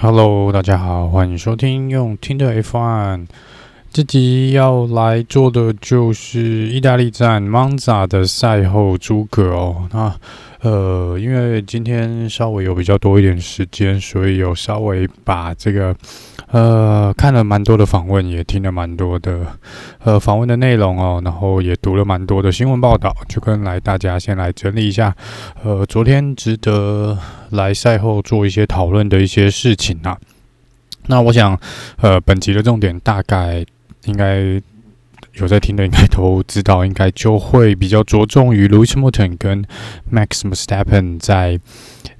Hello，大家好，欢迎收听用听的 F1。这集要来做的就是意大利站 Monza 的赛后诸葛哦。那呃，因为今天稍微有比较多一点时间，所以有稍微把这个呃看了蛮多的访问，也听了蛮多的呃访问的内容哦，然后也读了蛮多的新闻报道，就跟来大家先来整理一下呃昨天值得来赛后做一些讨论的一些事情啊。那我想呃本集的重点大概。应该有在听的，应该都知道，应该就会比较着重于 Lewis Hamilton 跟 Max Verstappen 在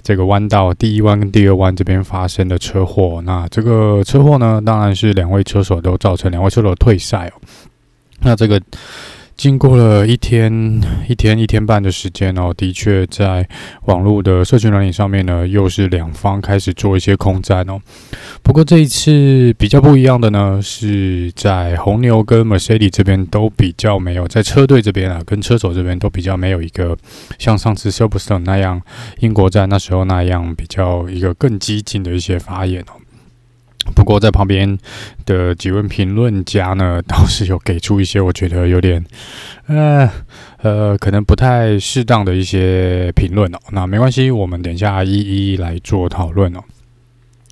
这个弯道第一弯跟第二弯这边发生的车祸。那这个车祸呢，当然是两位车手都造成两位车手退赛哦。那这个。经过了一天、一天、一天半的时间哦，的确在网络的社群软体上面呢，又是两方开始做一些空战哦。不过这一次比较不一样的呢，是在红牛跟 Mercedes 这边都比较没有，在车队这边啊，跟车手这边都比较没有一个像上次 Silverstone 那样英国站那时候那样比较一个更激进的一些发言哦。不过，在旁边的几位评论家呢，倒是有给出一些我觉得有点，呃呃，可能不太适当的一些评论哦。那没关系，我们等一下一一来做讨论哦。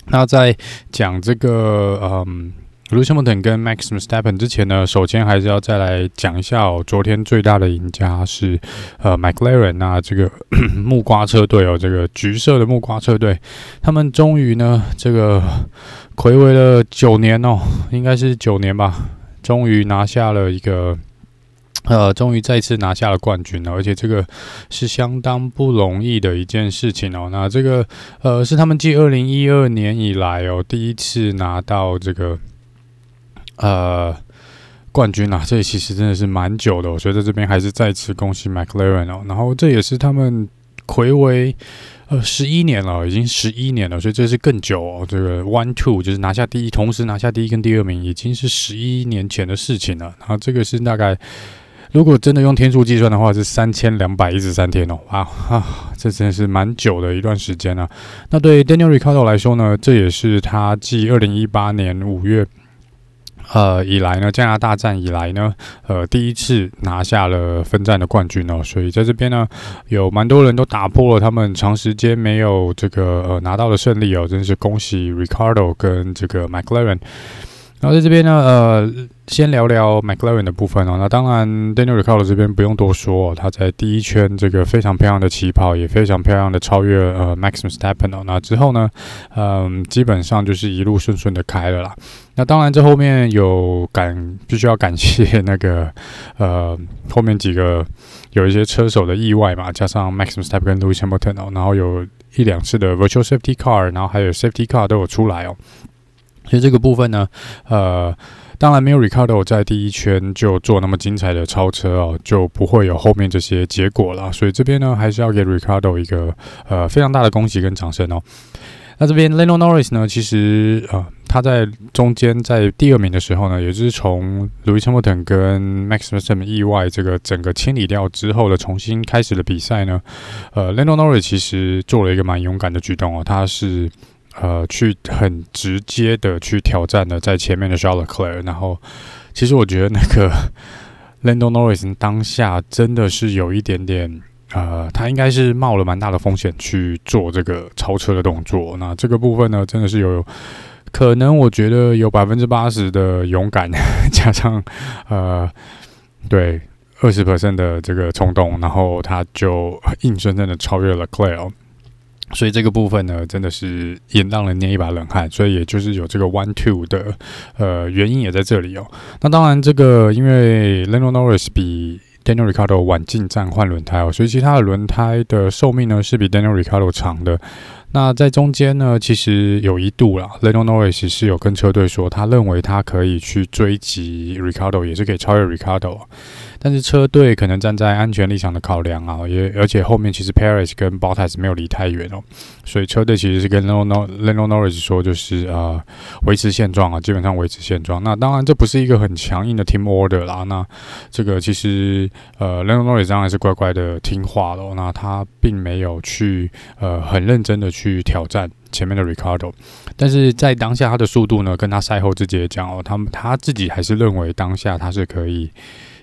那在讲这个，嗯。Lewis Hamilton 跟 Max Verstappen 之前呢，首先还是要再来讲一下哦。昨天最大的赢家是呃 McLaren 那这个 木瓜车队哦，这个橘色的木瓜车队，他们终于呢，这个睽违了九年哦，应该是九年吧，终于拿下了一个呃，终于再次拿下了冠军了，而且这个是相当不容易的一件事情哦。那这个呃，是他们继二零一二年以来哦，第一次拿到这个。呃，冠军啊，这其实真的是蛮久的，所以在这边还是再次恭喜 McLaren 哦。然后这也是他们睽违呃十一年了，已经十一年了，所以这是更久哦。这个 One Two 就是拿下第一，同时拿下第一跟第二名，已经是十一年前的事情了。然后这个是大概，如果真的用天数计算的话，是三千两百一十三天哦。哇啊，这真的是蛮久的一段时间了。那对 Daniel Ricciardo 来说呢，这也是他继二零一八年五月。呃，以来呢，加拿大站以来呢，呃，第一次拿下了分站的冠军哦，所以在这边呢，有蛮多人都打破了他们长时间没有这个呃拿到的胜利哦，真是恭喜 Ricardo 跟这个 McLaren。然后在这边呢，呃，先聊聊 McLaren 的部分哦。那当然，Daniel Ricciardo 这边不用多说哦，他在第一圈这个非常漂亮的起跑，也非常漂亮的超越呃 Max Verstappen 哦。那之后呢，嗯，基本上就是一路顺顺的开了啦。那当然，这后面有感必须要感谢那个 呃后面几个有一些车手的意外嘛，加上 Max Verstappen 跟 Lewis Hamilton 哦，然后有一两次的 Virtual Safety Car，然后还有 Safety Car 都有出来哦。所以这个部分呢，呃，当然没有 Ricardo 在第一圈就做那么精彩的超车哦，就不会有后面这些结果了。所以这边呢，还是要给 Ricardo 一个呃非常大的恭喜跟掌声哦。那这边 Lando Norris 呢，其实呃他在中间在第二名的时候呢，也就是从 Lewis Hamilton 跟 Max Verstappen 意外这个整个清理掉之后的重新开始的比赛呢，呃，Lando Norris 其实做了一个蛮勇敢的举动哦，他是。呃，去很直接的去挑战了在前面的 Charles Leclerc，然后其实我觉得那个 Lando Norris 当下真的是有一点点，呃，他应该是冒了蛮大的风险去做这个超车的动作。那这个部分呢，真的是有可能，我觉得有百分之八十的勇敢，加上呃，对二十 percent 的这个冲动，然后他就硬生生的超越了 Claire。所以这个部分呢，真的是也让人捏一把冷汗。所以也就是有这个 one two 的呃原因也在这里哦。那当然，这个因为 Lando Norris 比 Daniel Ricardo 晚进站换轮胎哦，所以其他的轮胎的寿命呢是比 Daniel Ricardo 长的。那在中间呢，其实有一度啦，Lando Norris 是有跟车队说，他认为他可以去追击 Ricardo，也是可以超越 Ricardo。但是车队可能站在安全立场的考量啊，也而且后面其实 Paris 跟 Bottas 没有离太远哦，所以车队其实是跟 Lando Norris 说，就是呃维持现状啊，基本上维持现状。那当然这不是一个很强硬的 Team Order 啦，那这个其实呃 Lando Norris 当然是乖乖的听话喽，那他并没有去呃很认真的去挑战。前面的 Ricardo，但是在当下他的速度呢，跟他赛后自己也讲哦，他们他自己还是认为当下他是可以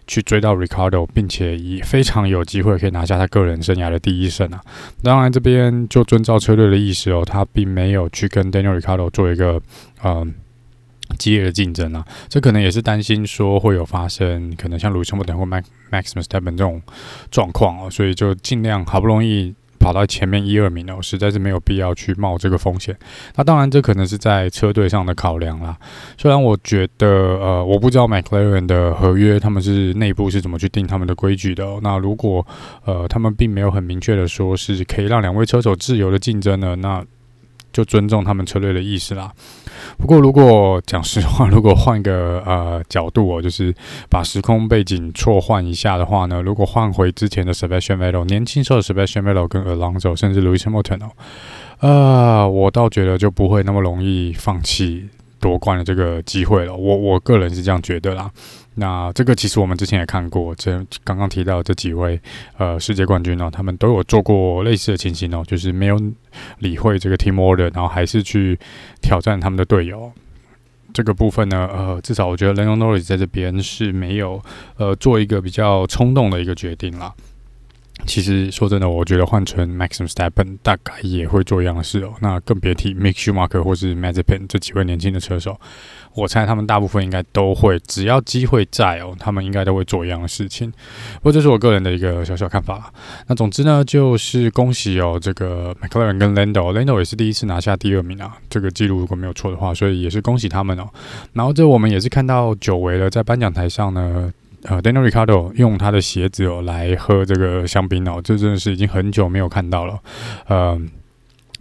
去追到 Ricardo，并且以非常有机会可以拿下他个人生涯的第一胜啊。当然这边就遵照车队的意思哦，他并没有去跟 Daniel Ricardo 做一个呃激烈的竞争啊。这可能也是担心说会有发生可能像 Lewis Hamilton 或 Max Verstappen 这种状况哦，所以就尽量好不容易。跑到前面一二名哦，实在是没有必要去冒这个风险。那当然，这可能是在车队上的考量啦。虽然我觉得，呃，我不知道 McLaren 的合约他们是内部是怎么去定他们的规矩的。那如果呃他们并没有很明确的说是可以让两位车手自由的竞争呢，那就尊重他们车队的意思啦。不过，如果讲实话，如果换个呃角度哦，就是把时空背景错换一下的话呢，如果换回之前的 Sebastian Vettel 年轻时候的 Sebastian Vettel 跟 Alonso，甚至 Lewis Hamilton 哦，呃，我倒觉得就不会那么容易放弃夺冠的这个机会了。我我个人是这样觉得啦。那这个其实我们之前也看过，这刚刚提到这几位呃世界冠军哦，他们都有做过类似的情形哦，就是没有理会这个 team order，然后还是去挑战他们的队友。这个部分呢，呃，至少我觉得 l e n o n o r r i s 在这边是没有呃做一个比较冲动的一个决定啦。其实说真的，我觉得换成 Max Verstappen 大概也会做一样的事哦。那更别提 Mick Schumacher 或是 m a z e p e n 这几位年轻的车手，我猜他们大部分应该都会，只要机会在哦，他们应该都会做一样的事情。不过这是我个人的一个小小看法。那总之呢，就是恭喜哦，这个 McLaren 跟 Lando，Lando 也是第一次拿下第二名啊，这个记录如果没有错的话，所以也是恭喜他们哦。然后这我们也是看到久违了，在颁奖台上呢。呃，Daniel Ricardo 用他的鞋子哦来喝这个香槟哦，这真的是已经很久没有看到了。呃，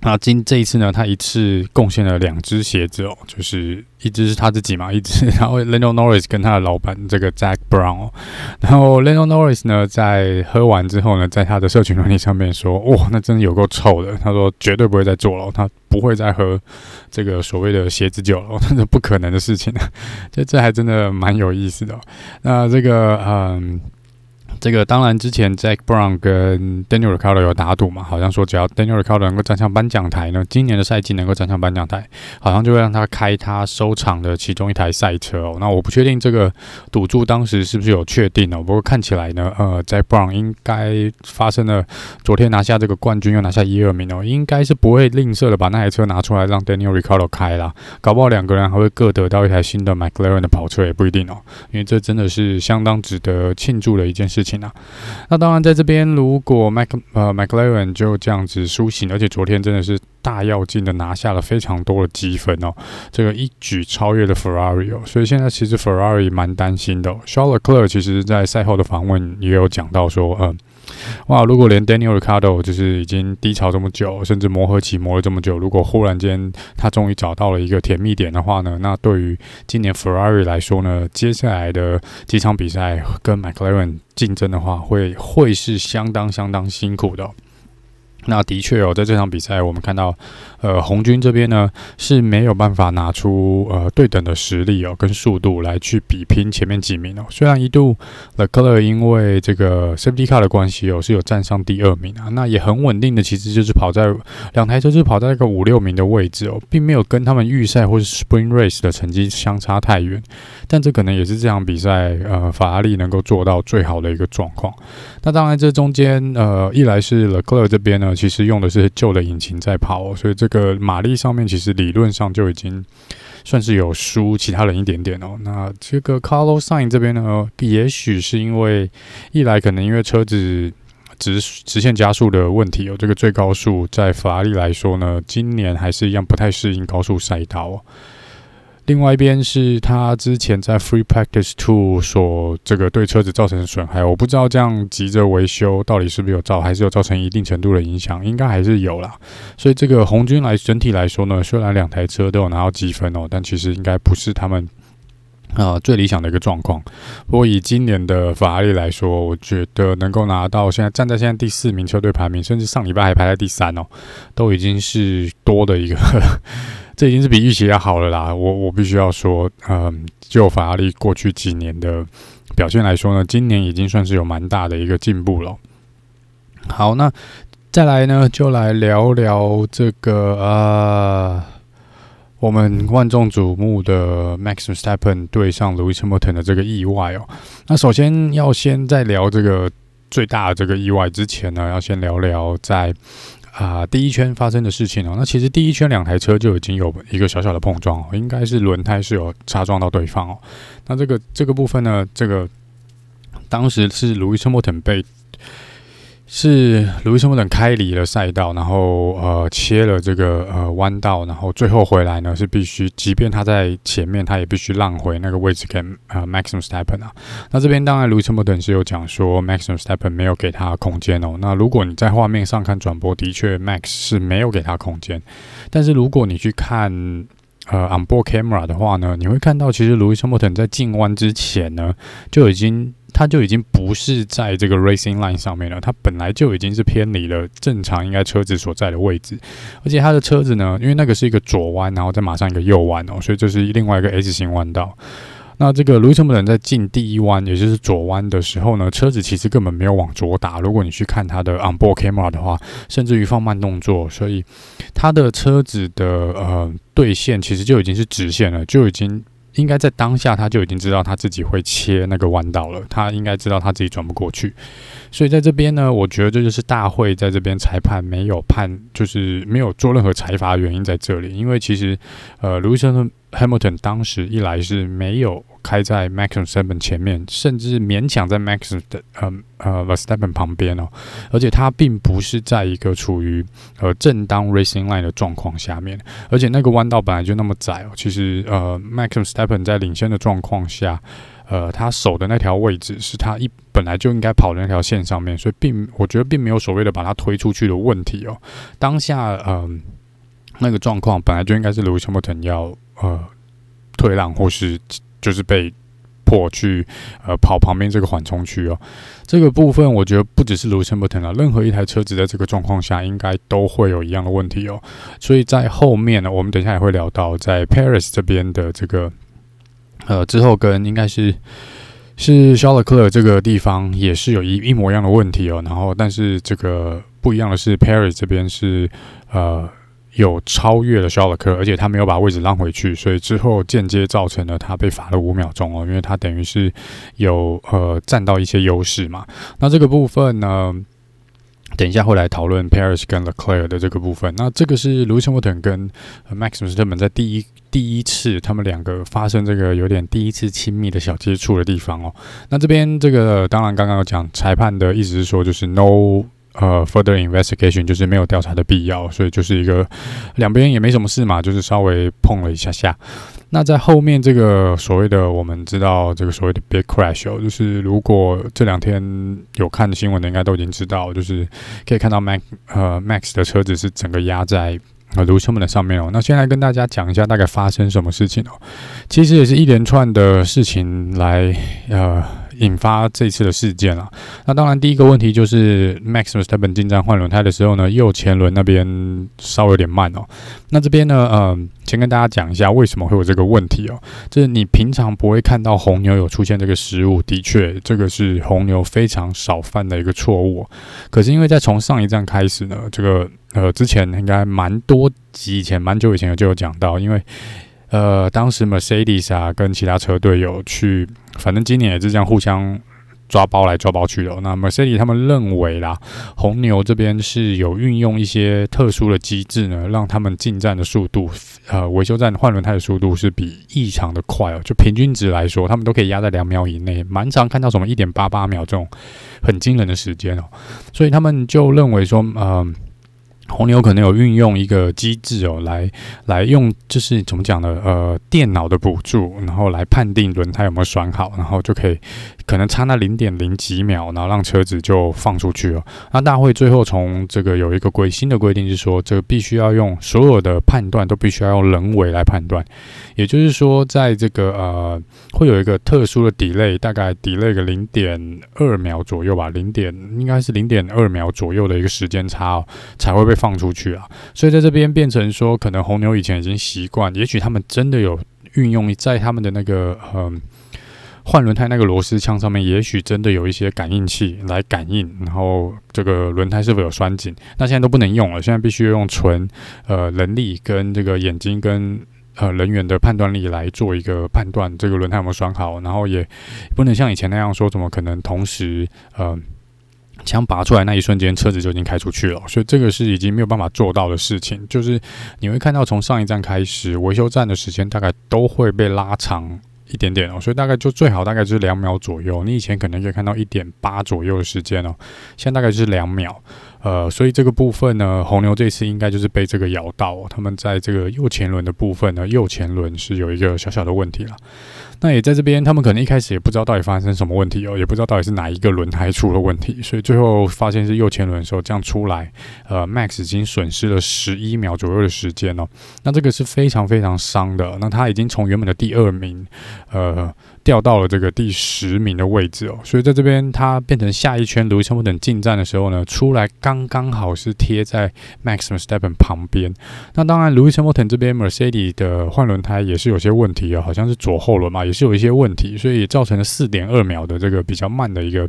那今这一次呢，他一次贡献了两只鞋子哦，就是。一只是他自己嘛，一只，然后 Lando Norris 跟他的老板这个 Jack Brown，哦，然后 Lando Norris 呢，在喝完之后呢，在他的社群软体上面说，哇，那真的有够臭的，他说绝对不会再做了，他不会再喝这个所谓的鞋子酒了，那是不可能的事情，这这还真的蛮有意思的，那这个嗯。这个当然，之前 Jack Brown 跟 Daniel r i c a r d o 有打赌嘛，好像说只要 Daniel r i c a r d o 能够站上颁奖台呢，今年的赛季能够站上颁奖台，好像就会让他开他收藏的其中一台赛车哦。那我不确定这个赌注当时是不是有确定哦，不过看起来呢，呃，Jack Brown 应该发生了昨天拿下这个冠军又拿下一二名哦，应该是不会吝啬的把那台车拿出来让 Daniel r i c a r d o 开啦，搞不好两个人还会各得到一台新的 McLaren 的跑车也不一定哦，因为这真的是相当值得庆祝的一件事情。那当然，在这边，如果 Mac 呃 McLaren 就这样子苏醒，而且昨天真的是大跃进的拿下了非常多的积分哦，这个一举超越了 Ferrari 哦，所以现在其实 Ferrari 蛮担心的哦。Charles Leclerc 其实在赛后的访问也有讲到说，嗯。哇！如果连 Daniel Ricardo 就是已经低潮这么久，甚至磨合期磨了这么久，如果忽然间他终于找到了一个甜蜜点的话呢，那对于今年 Ferrari 来说呢，接下来的几场比赛跟 McLaren 竞争的话，会会是相当相当辛苦的。那的确哦，在这场比赛，我们看到，呃，红军这边呢是没有办法拿出呃对等的实力哦，跟速度来去比拼前面几名哦。虽然一度 l e c l e r 因为这个 Safety Car 的关系哦，是有站上第二名啊，那也很稳定的，其实就是跑在两台车是跑在一个五六名的位置哦，并没有跟他们预赛或是 Spring Race 的成绩相差太远。但这可能也是这场比赛呃法拉利能够做到最好的一个状况。那当然，这中间呃一来是 l e c l e r 这边呢。其实用的是旧的引擎在跑哦，所以这个马力上面其实理论上就已经算是有输其他人一点点哦。那这个 Carlos Sainz 这边呢，也许是因为一来可能因为车子直直线加速的问题哦，这个最高速在法拉利来说呢，今年还是一样不太适应高速赛道哦。另外一边是他之前在 Free Practice Two 所这个对车子造成的损害，我不知道这样急着维修到底是不是有造，还是有造成一定程度的影响，应该还是有啦。所以这个红军来整体来说呢，虽然两台车都有拿到积分哦，但其实应该不是他们、呃，最理想的一个状况。不过以今年的法拉利来说，我觉得能够拿到现在站在现在第四名车队排名，甚至上礼拜还排在第三哦，都已经是多的一个，这已经是比预期要好了啦。我我必须要说，嗯、就法拉利过去几年的表现来说呢，今年已经算是有蛮大的一个进步了。好，那再来呢，就来聊聊这个啊。呃我们万众瞩目的 Max Verstappen 对上 Lewis Hamilton 的这个意外哦，那首先要先在聊这个最大的这个意外之前呢，要先聊聊在啊、第一圈发生的事情哦。那其实第一圈两台车就已经有一个小小的碰撞哦，应该是轮胎是有擦撞到对方哦。那这个这个部分呢，这个当时是 Lewis Hamilton 被。是路易斯·莫顿开离了赛道，然后呃切了这个呃弯道，然后最后回来呢是必须，即便他在前面，他也必须让回那个位置给呃 Max Verstappen 啊。那这边当然路易斯·莫顿是有讲说 Max Verstappen 没有给他空间哦。那如果你在画面上看转播，的确 Max 是没有给他空间。但是如果你去看呃 onboard camera 的话呢，你会看到其实路易斯·汉密尔顿在进弯之前呢就已经。他就已经不是在这个 racing line 上面了，他本来就已经是偏离了正常应该车子所在的位置，而且他的车子呢，因为那个是一个左弯，然后再马上一个右弯哦，所以这是另外一个 S 型弯道。那这个路易斯·汉密尔顿在进第一弯，也就是左弯的时候呢，车子其实根本没有往左打。如果你去看他的 onboard camera 的话，甚至于放慢动作，所以他的车子的呃对线其实就已经是直线了，就已经。应该在当下他就已经知道他自己会切那个弯道了，他应该知道他自己转不过去，所以在这边呢，我觉得这就是大会在这边裁判没有判，就是没有做任何裁罚的原因在这里，因为其实呃，卢森特。Hamilton 当时一来是没有开在 Max Verstappen 前面，甚至勉强在 Max 的呃呃 Vestappen 旁边哦，而且他并不是在一个处于呃正当 racing line 的状况下面，而且那个弯道本来就那么窄哦，其实呃，Max Vestappen 在领先的状况下，呃他守的那条位置是他一本来就应该跑的那条线上面，所以并我觉得并没有所谓的把他推出去的问题哦，当下呃那个状况本来就应该是 Lewis Hamilton 要。呃，退让或是就是被迫去呃跑旁边这个缓冲区哦，这个部分我觉得不只是卢森伯腾啊，任何一台车子在这个状况下应该都会有一样的问题哦。所以在后面呢，我们等一下也会聊到，在 Paris 这边的这个呃之后跟应该是是肖勒克尔这个地方也是有一一模一样的问题哦。然后但是这个不一样的是，Paris 这边是呃。有超越了肖勒克，而且他没有把位置让回去，所以之后间接造成了他被罚了五秒钟哦，因为他等于是有呃占到一些优势嘛。那这个部分呢，等一下会来讨论 Paris 跟 Leclerc 的这个部分。那这个是 Lewis Hamilton 跟 Max Verstappen 在第一第一次他们两个发生这个有点第一次亲密的小接触的地方哦。那这边这个当然刚刚有讲裁判的意思是说就是 No。呃，further investigation 就是没有调查的必要，所以就是一个两边也没什么事嘛，就是稍微碰了一下下。那在后面这个所谓的我们知道这个所谓的 big crash 哦，就是如果这两天有看新闻的，应该都已经知道，就是可以看到 Max 呃 Max 的车子是整个压在呃卢森堡的上面哦。那先来跟大家讲一下大概发生什么事情哦。其实也是一连串的事情来呃。引发这次的事件啊，那当然第一个问题就是 Max Verstappen 进站换轮胎的时候呢，右前轮那边稍微有点慢哦。那这边呢，嗯，先跟大家讲一下为什么会有这个问题哦。就是你平常不会看到红牛有出现这个失误，的确，这个是红牛非常少犯的一个错误。可是因为在从上一站开始呢，这个呃之前应该蛮多集以前蛮久以前就有讲到，因为。呃，当时 Mercedes 啊，跟其他车队有去，反正今年也是这样互相抓包来抓包去的。那 Mercedes 他们认为啦，红牛这边是有运用一些特殊的机制呢，让他们进站的速度，呃，维修站换轮胎的速度是比异常的快哦。就平均值来说，他们都可以压在两秒以内，蛮常看到什么一点八八秒这种很惊人的时间哦。所以他们就认为说，嗯、红牛可能有运用一个机制哦，来来用就是怎么讲呢？呃，电脑的补助，然后来判定轮胎有没有拴好，然后就可以可能差那零点零几秒，然后让车子就放出去了。那大会最后从这个有一个规新的规定是说，这个必须要用所有的判断都必须要用人为来判断，也就是说，在这个呃会有一个特殊的 delay，大概 delay 个零点二秒左右吧，零点应该是零点二秒左右的一个时间差哦，才会被。放出去啊，所以在这边变成说，可能红牛以前已经习惯，也许他们真的有运用在他们的那个嗯换轮胎那个螺丝枪上面，也许真的有一些感应器来感应，然后这个轮胎是否有拴紧，那现在都不能用了，现在必须用纯呃人力跟这个眼睛跟呃人员的判断力来做一个判断，这个轮胎有没有拴好，然后也不能像以前那样说，怎么可能同时呃。枪拔出来那一瞬间，车子就已经开出去了，所以这个是已经没有办法做到的事情。就是你会看到，从上一站开始，维修站的时间大概都会被拉长一点点哦，所以大概就最好大概就是两秒左右。你以前可能可以看到一点八左右的时间哦，现在大概就是两秒。呃，所以这个部分呢，红牛这次应该就是被这个咬到哦，他们在这个右前轮的部分呢，右前轮是有一个小小的问题了。那也在这边，他们可能一开始也不知道到底发生什么问题哦，也不知道到底是哪一个轮胎出了问题，所以最后发现是右前轮的时候这样出来，呃，Max 已经损失了十一秒左右的时间哦，那这个是非常非常伤的，那他已经从原本的第二名，呃，掉到了这个第十名的位置哦，所以在这边他变成下一圈，Lewis Hamilton 进站的时候呢，出来刚刚好是贴在 Max Verstappen 旁边，那当然 Lewis Hamilton 这边 Mercedes 的换轮胎也是有些问题哦，好像是左后轮嘛，也是有一些问题，所以也造成了四点二秒的这个比较慢的一个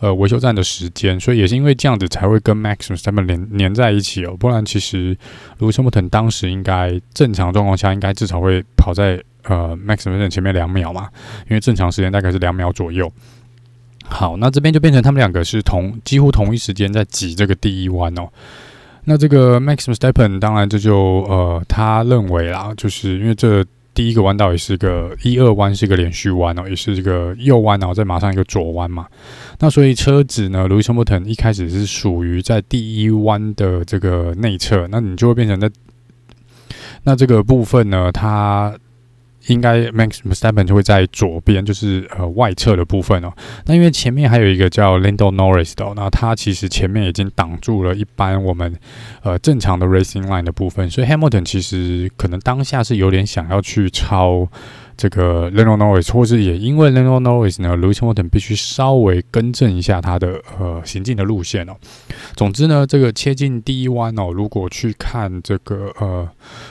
呃维修站的时间，所以也是因为这样子才会跟 Max Verstappen 连连在一起哦，不然其实 Lewis Hamilton 当时应该正常状况下应该至少会跑在呃 Max Verstappen 前面两秒嘛，因为正常时间大概是两秒左右。好，那这边就变成他们两个是同几乎同一时间在挤这个第一弯哦。那这个 Max i m s t e p p e n 当然这就呃他认为啦，就是因为这。第一个弯道也是个一二弯，是个连续弯哦，也是这个右弯，然后再马上一个左弯嘛。那所以车子呢路易斯·莫腾一开始是属于在第一弯的这个内侧，那你就会变成在那这个部分呢，它。应该 Max m e s t a p p e n 就会在左边，就是呃外侧的部分哦。那因为前面还有一个叫 Lando Norris 的，那他其实前面已经挡住了一般我们呃正常的 Racing Line 的部分，所以 Hamilton 其实可能当下是有点想要去超。这个 l e n o Norris，或是也因为 l e n o Norris 呢，Lewis Hamilton 必须稍微更正一下他的呃行进的路线哦。总之呢，这个切进第一弯哦，如果去看这个呃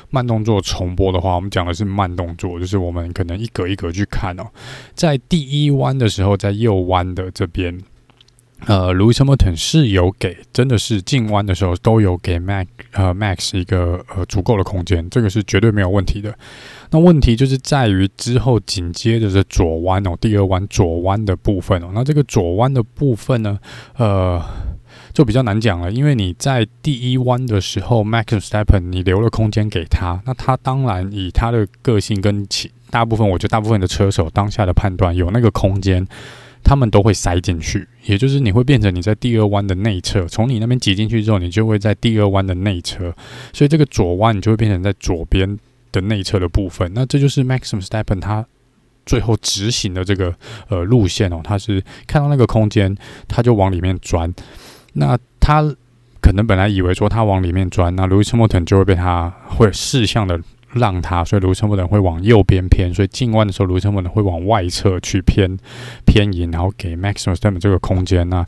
慢动作重播的话，我们讲的是慢动作，就是我们可能一格一格去看哦。在第一弯的时候，在右弯的这边。呃，Lewis Hamilton 是有给，真的是进弯的时候都有给 Max 呃 Max 一个呃足够的空间，这个是绝对没有问题的。那问题就是在于之后紧接着是左弯哦，第二弯左弯的部分哦，那这个左弯的部分呢，呃，就比较难讲了，因为你在第一弯的时候，Max s t e p p e n 你留了空间给他，那他当然以他的个性跟其大部分，我觉得大部分的车手当下的判断有那个空间。他们都会塞进去，也就是你会变成你在第二弯的内侧，从你那边挤进去之后，你就会在第二弯的内侧，所以这个左弯你就会变成在左边的内侧的部分。那这就是 Max Verstappen 他最后执行的这个呃路线哦，他是看到那个空间，他就往里面钻。那他可能本来以为说他往里面钻，那 Lewis Hamilton 就会被他会视向的。让他，所以卢森堡人会往右边偏，所以进弯的时候，卢森堡人会往外侧去偏偏移，然后给 Max v e r s t a p 这个空间。那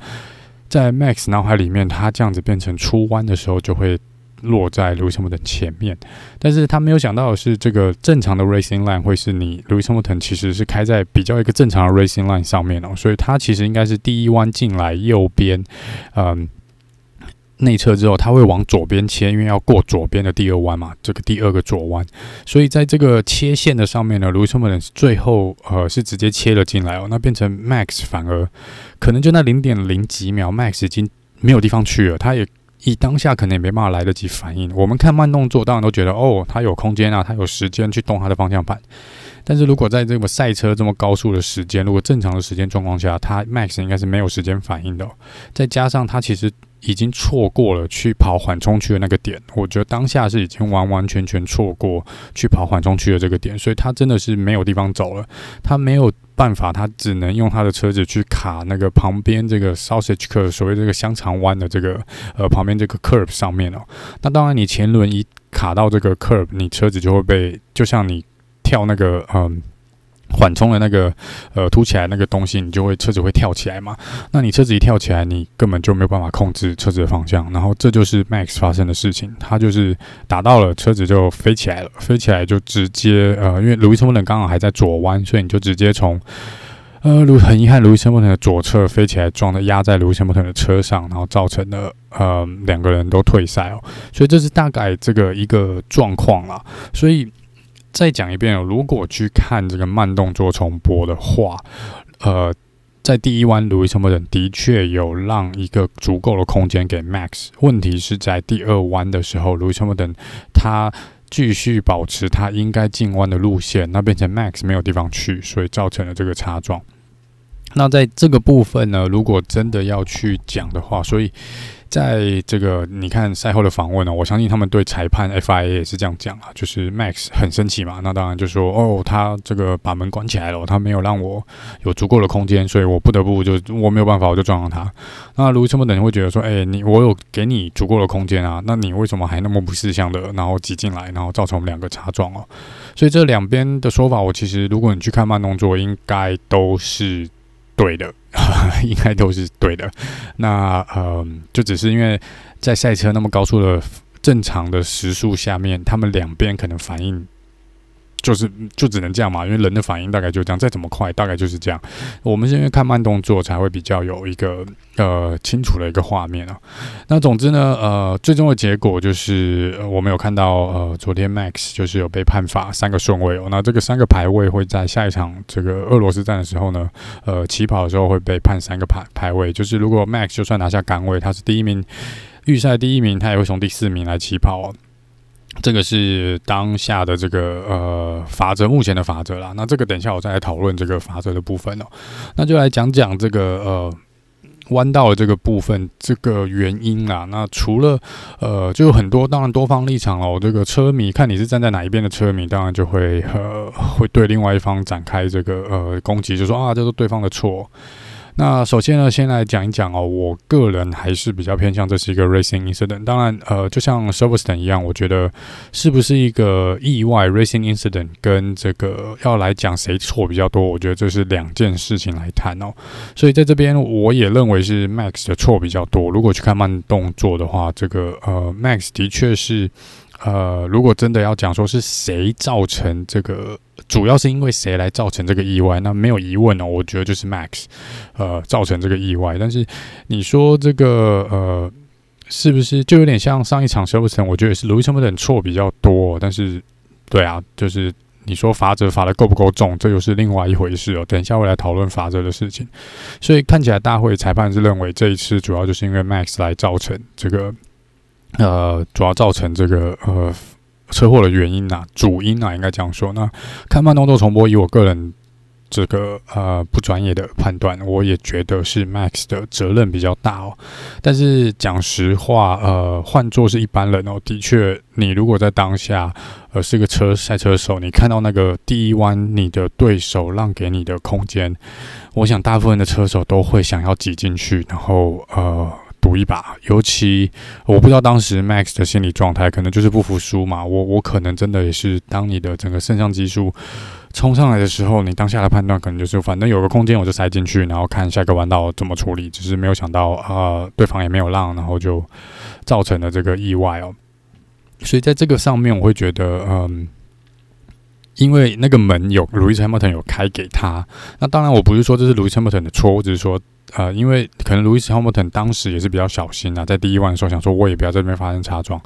在 Max 脑海里面，他这样子变成出弯的时候，就会落在卢森堡的前面。但是他没有想到的是，这个正常的 Racing Line 会是你卢森堡其实是开在比较一个正常的 Racing Line 上面哦，所以他其实应该是第一弯进来右边，嗯。内侧之后，它会往左边切，因为要过左边的第二弯嘛，这个第二个左弯，所以在这个切线的上面呢，Lewis Hamilton 最后呃是直接切了进来哦，那变成 Max 反而可能就那零点零几秒，Max 已经没有地方去了，他也以当下可能也没办法来得及反应。我们看慢动作，当然都觉得哦，他有空间啊，他有时间去动他的方向盘。但是如果在这个赛车这么高速的时间，如果正常的时间状况下，他 Max 应该是没有时间反应的。再加上他其实已经错过了去跑缓冲区的那个点，我觉得当下是已经完完全全错过去跑缓冲区的这个点，所以他真的是没有地方走了，他没有办法，他只能用他的车子去卡那个旁边这个 sausage curve，所谓这个香肠弯的这个呃旁边这个 curve 上面哦。那当然，你前轮一卡到这个 curve，你车子就会被，就像你跳那个嗯。缓冲的那个呃凸起来那个东西，你就会车子会跳起来嘛？那你车子一跳起来，你根本就没有办法控制车子的方向。然后这就是 Max 发生的事情，他就是打到了车子就飞起来了，飞起来就直接呃，因为 Lewis Hamilton 刚好还在左弯，所以你就直接从呃，很遗憾，Lewis Hamilton 的左侧飞起来撞的压在 Lewis Hamilton 的车上，然后造成了呃两个人都退赛哦。所以这是大概这个一个状况啦。所以。再讲一遍哦，如果去看这个慢动作重播的话，呃，在第一弯路易斯·汉密尔顿的确有让一个足够的空间给 Max，问题是在第二弯的时候，路易斯·汉密尔顿他继续保持他应该进弯的路线，那变成 Max 没有地方去，所以造成了这个擦撞。那在这个部分呢，如果真的要去讲的话，所以。在这个你看赛后的访问呢，我相信他们对裁判 FIA 也是这样讲啊，就是 Max 很生气嘛，那当然就说哦，他这个把门关起来了，他没有让我有足够的空间，所以我不得不就我没有办法，我就撞上他。那路易斯·汉密尔顿会觉得说，哎，你我有给你足够的空间啊，那你为什么还那么不识相的，然后挤进来，然后造成我们两个擦撞哦？所以这两边的说法，我其实如果你去看慢动作，应该都是。对的，应该都是对的。那呃，就只是因为在赛车那么高速的正常的时速下面，他们两边可能反应。就是就只能这样嘛，因为人的反应大概就这样，再怎么快，大概就是这样。我们是因为看慢动作才会比较有一个呃清楚的一个画面啊。那总之呢，呃，最终的结果就是我们有看到呃，昨天 Max 就是有被判罚三个顺位哦。那这个三个排位会在下一场这个俄罗斯站的时候呢，呃，起跑的时候会被判三个排排位。就是如果 Max 就算拿下杆位，他是第一名，预赛第一名，他也会从第四名来起跑哦。这个是当下的这个呃法则，目前的法则啦。那这个等一下我再来讨论这个法则的部分哦。那就来讲讲这个呃弯道的这个部分，这个原因啦。那除了呃就有很多，当然多方立场哦。这个车迷看你是站在哪一边的车迷，当然就会呃会对另外一方展开这个呃攻击，就说啊这是对方的错。那首先呢，先来讲一讲哦。我个人还是比较偏向这是一个 racing incident。当然，呃，就像 Silverstone 一样，我觉得是不是一个意外 racing incident，跟这个要来讲谁错比较多，我觉得这是两件事情来谈哦。所以在这边，我也认为是 Max 的错比较多。如果去看慢动作的话，这个呃，Max 的确是。呃，如果真的要讲说是谁造成这个，主要是因为谁来造成这个意外，那没有疑问哦，我觉得就是 Max，呃，造成这个意外。但是你说这个呃，是不是就有点像上一场 Silverstone？我觉得也是 Lewis Hamilton 错比较多。但是，对啊，就是你说罚则罚得够不够重，这又是另外一回事哦。等一下我来讨论罚则的事情。所以看起来大会裁判是认为这一次主要就是因为 Max 来造成这个。呃，主要造成这个呃车祸的原因呐，主因啊，应该这样说。那看慢动作重播，以我个人这个呃不专业的判断，我也觉得是 Max 的责任比较大哦。但是讲实话，呃，换作是一般人哦，的确，你如果在当下呃是个车赛车手，你看到那个第一弯你的对手让给你的空间，我想大部分的车手都会想要挤进去，然后呃。赌一把，尤其我不知道当时 Max 的心理状态，可能就是不服输嘛。我我可能真的也是，当你的整个肾上激素冲上来的时候，你当下的判断可能就是，反正有个空间我就塞进去，然后看下一个弯道怎么处理。只是没有想到，呃，对方也没有让，然后就造成了这个意外哦。所以在这个上面，我会觉得，嗯，因为那个门有 Lewis Hamilton 有开给他，那当然我不是说这是 Lewis Hamilton 的错，我只是说。呃，因为可能路易斯·汉密尔顿当时也是比较小心啊，在第一弯的时候想说，我也不要在这边发生擦撞，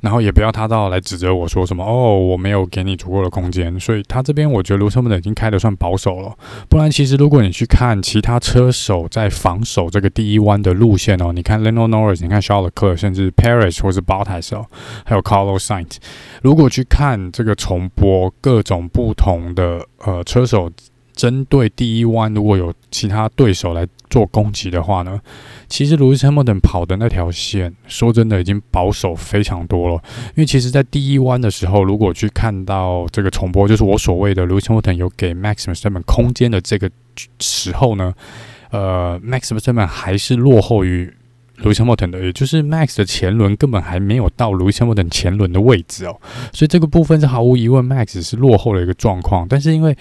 然后也不要他到来指责我说什么哦，我没有给你足够的空间，所以他这边我觉得路易斯·汉密尔顿已经开得算保守了。不然，其实如果你去看其他车手在防守这个第一弯的路线哦，你看 Lando Norris，你看 Shalke 甚至 Paris 或是 Bottas 哦，还有 Carlos Sainz，如果去看这个重播各种不同的呃车手。针对第一弯，如果有其他对手来做攻击的话呢，其实 Lewis Hamilton 跑的那条线，说真的已经保守非常多了。因为其实，在第一弯的时候，如果去看到这个重播，就是我所谓的 Lewis Hamilton 有给 Maximus 他们空间的这个时候呢，呃，Maximus 他们还是落后于 Lewis Hamilton 的，也就是 Max 的前轮根本还没有到 Lewis Hamilton 前轮的位置哦，所以这个部分是毫无疑问 Max 是落后的一个状况。但是因为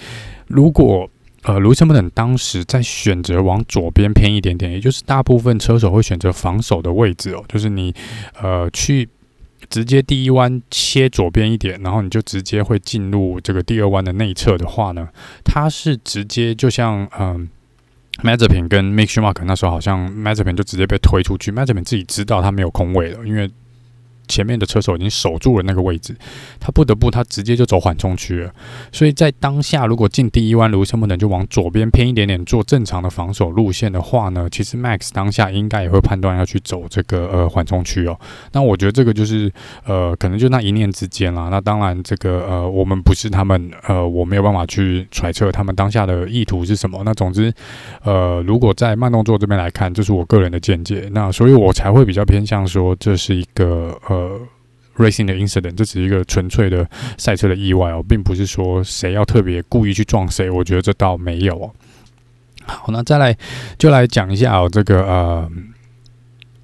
如果呃，Lewis Hamilton 当时在选择往左边偏一点点，也就是大部分车手会选择防守的位置哦，就是你呃去直接第一弯切左边一点，然后你就直接会进入这个第二弯的内侧的话呢，它是直接就像嗯。Mazepin 跟 Mikshumark 那时候好像 Mazepin 就直接被推出去，Mazepin 自己知道他没有空位了，因为。前面的车手已经守住了那个位置，他不得不他直接就走缓冲区了。所以在当下，如果进第一弯，卢森伯等就往左边偏一点点做正常的防守路线的话呢，其实 Max 当下应该也会判断要去走这个呃缓冲区哦。那我觉得这个就是呃可能就那一念之间啦。那当然这个呃我们不是他们呃我没有办法去揣测他们当下的意图是什么。那总之呃如果在慢动作这边来看，这是我个人的见解。那所以我才会比较偏向说这是一个呃。呃，racing 的 incident，这只是一个纯粹的赛车的意外哦，并不是说谁要特别故意去撞谁，我觉得这倒没有哦。好，那再来就来讲一下哦，这个呃，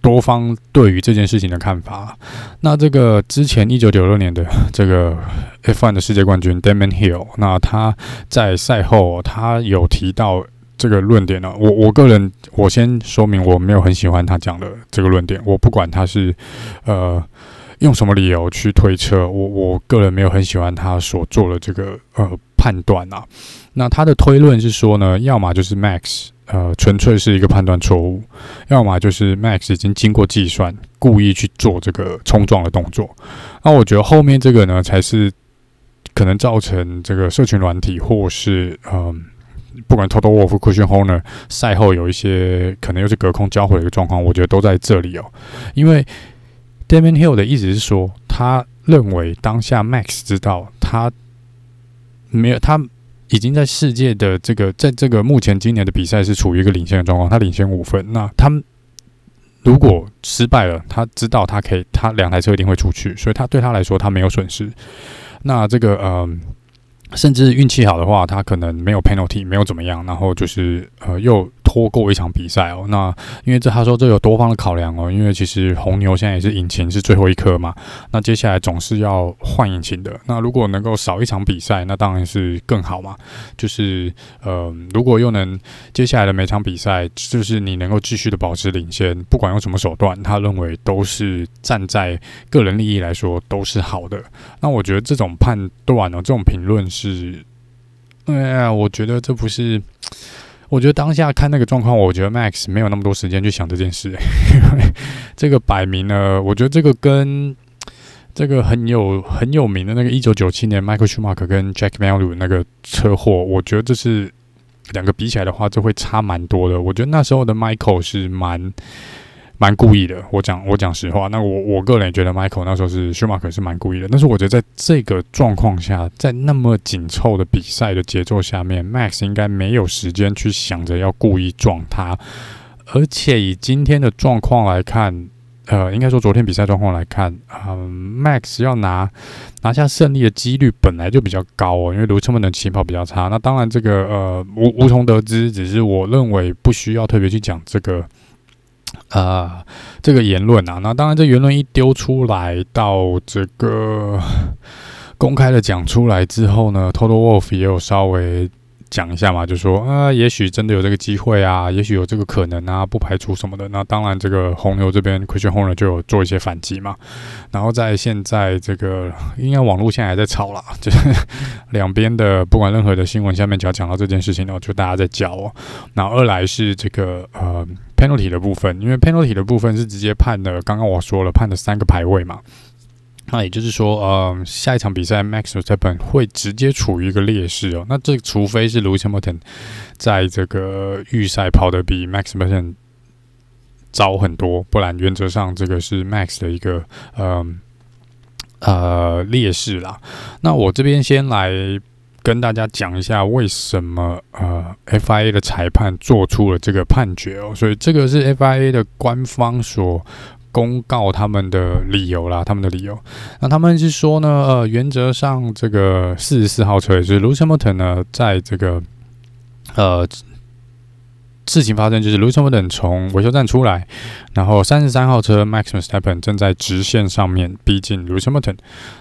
多方对于这件事情的看法。那这个之前一九九六年的这个 F1 的世界冠军 Damon Hill，那他在赛后他有提到这个论点呢。我我个人我先说明，我没有很喜欢他讲的这个论点，我不管他是呃。用什么理由去推测？我我个人没有很喜欢他所做的这个呃判断啊。那他的推论是说呢，要么就是 Max 呃纯粹是一个判断错误，要么就是 Max 已经经过计算，故意去做这个冲撞的动作。那我觉得后面这个呢，才是可能造成这个社群软体或是嗯、不管 Toto Wolff、Christian Horner 赛后有一些可能又是隔空交火的一个状况，我觉得都在这里哦，因为。Damon Hill 的意思是说，他认为当下 Max 知道他没有，他已经在世界的这个，在这个目前今年的比赛是处于一个领先的状况，他领先五分。那他如果失败了，他知道他可以，他两台车一定会出去，所以他对他来说他没有损失。那这个，嗯。甚至运气好的话，他可能没有 penalty，没有怎么样，然后就是呃又拖过一场比赛哦。那因为这他说这有多方的考量哦，因为其实红牛现在也是引擎是最后一颗嘛，那接下来总是要换引擎的。那如果能够少一场比赛，那当然是更好嘛。就是呃，如果又能接下来的每场比赛，就是你能够继续的保持领先，不管用什么手段，他认为都是站在个人利益来说都是好的。那我觉得这种判断呢，这种评论。是，哎呀，我觉得这不是，我觉得当下看那个状况，我觉得 Max 没有那么多时间去想这件事，因为 这个摆明了，我觉得这个跟这个很有很有名的那个一九九七年 Michael Schumacher 跟 Jack Mallwood 那个车祸，我觉得这是两个比起来的话，就会差蛮多的。我觉得那时候的 Michael 是蛮。蛮故意的，我讲我讲实话。那我我个人也觉得，Michael 那时候是舒马克是蛮故意的。但是我觉得在这个状况下，在那么紧凑的比赛的节奏下面，Max 应该没有时间去想着要故意撞他。而且以今天的状况来看，呃，应该说昨天比赛状况来看，嗯、，Max 要拿拿下胜利的几率本来就比较高哦，因为卢车们的起跑比较差。那当然这个呃无无从得知，只是我认为不需要特别去讲这个。啊、这个言论啊，那当然，这言论一丢出来，到这个公开的讲出来之后呢，Total Wolf 也有稍微。讲一下嘛，就说啊、也许真的有这个机会啊，也许有这个可能啊，不排除什么的。那当然，这个红牛这边 Christian Horner 就有做一些反击嘛。然后在现在这个，应该网络现在还在吵啦，就是两边的不管任何的新闻下面，只要讲到这件事情呢，就大家在叫哦。然后二来是这个呃 penalty 的部分，因为 penalty 的部分是直接判的，刚刚我说了判的三个排位嘛。那也就是说，呃，下一场比赛，Max Verstappen 会直接处于一个劣势哦。那这除非是 Lewis Hamilton 在这个预赛跑得比 Max Verstappen 早很多，不然原则上这个是 Max 的一个呃呃劣势啦。那我这边先来跟大家讲一下为什么呃 FIA 的裁判做出了这个判决哦，所以这个是 FIA 的官方所公告他们的理由啦，他们的理由。那他们是说呢，呃，原则上这个四十四号车也就是 Lewis Hamilton 呢，在这个呃。事情发生就是 Lewis Hamilton 从维修站出来，然后三十三号车 Max Verstappen 正在直线上面逼近 Lewis Hamilton，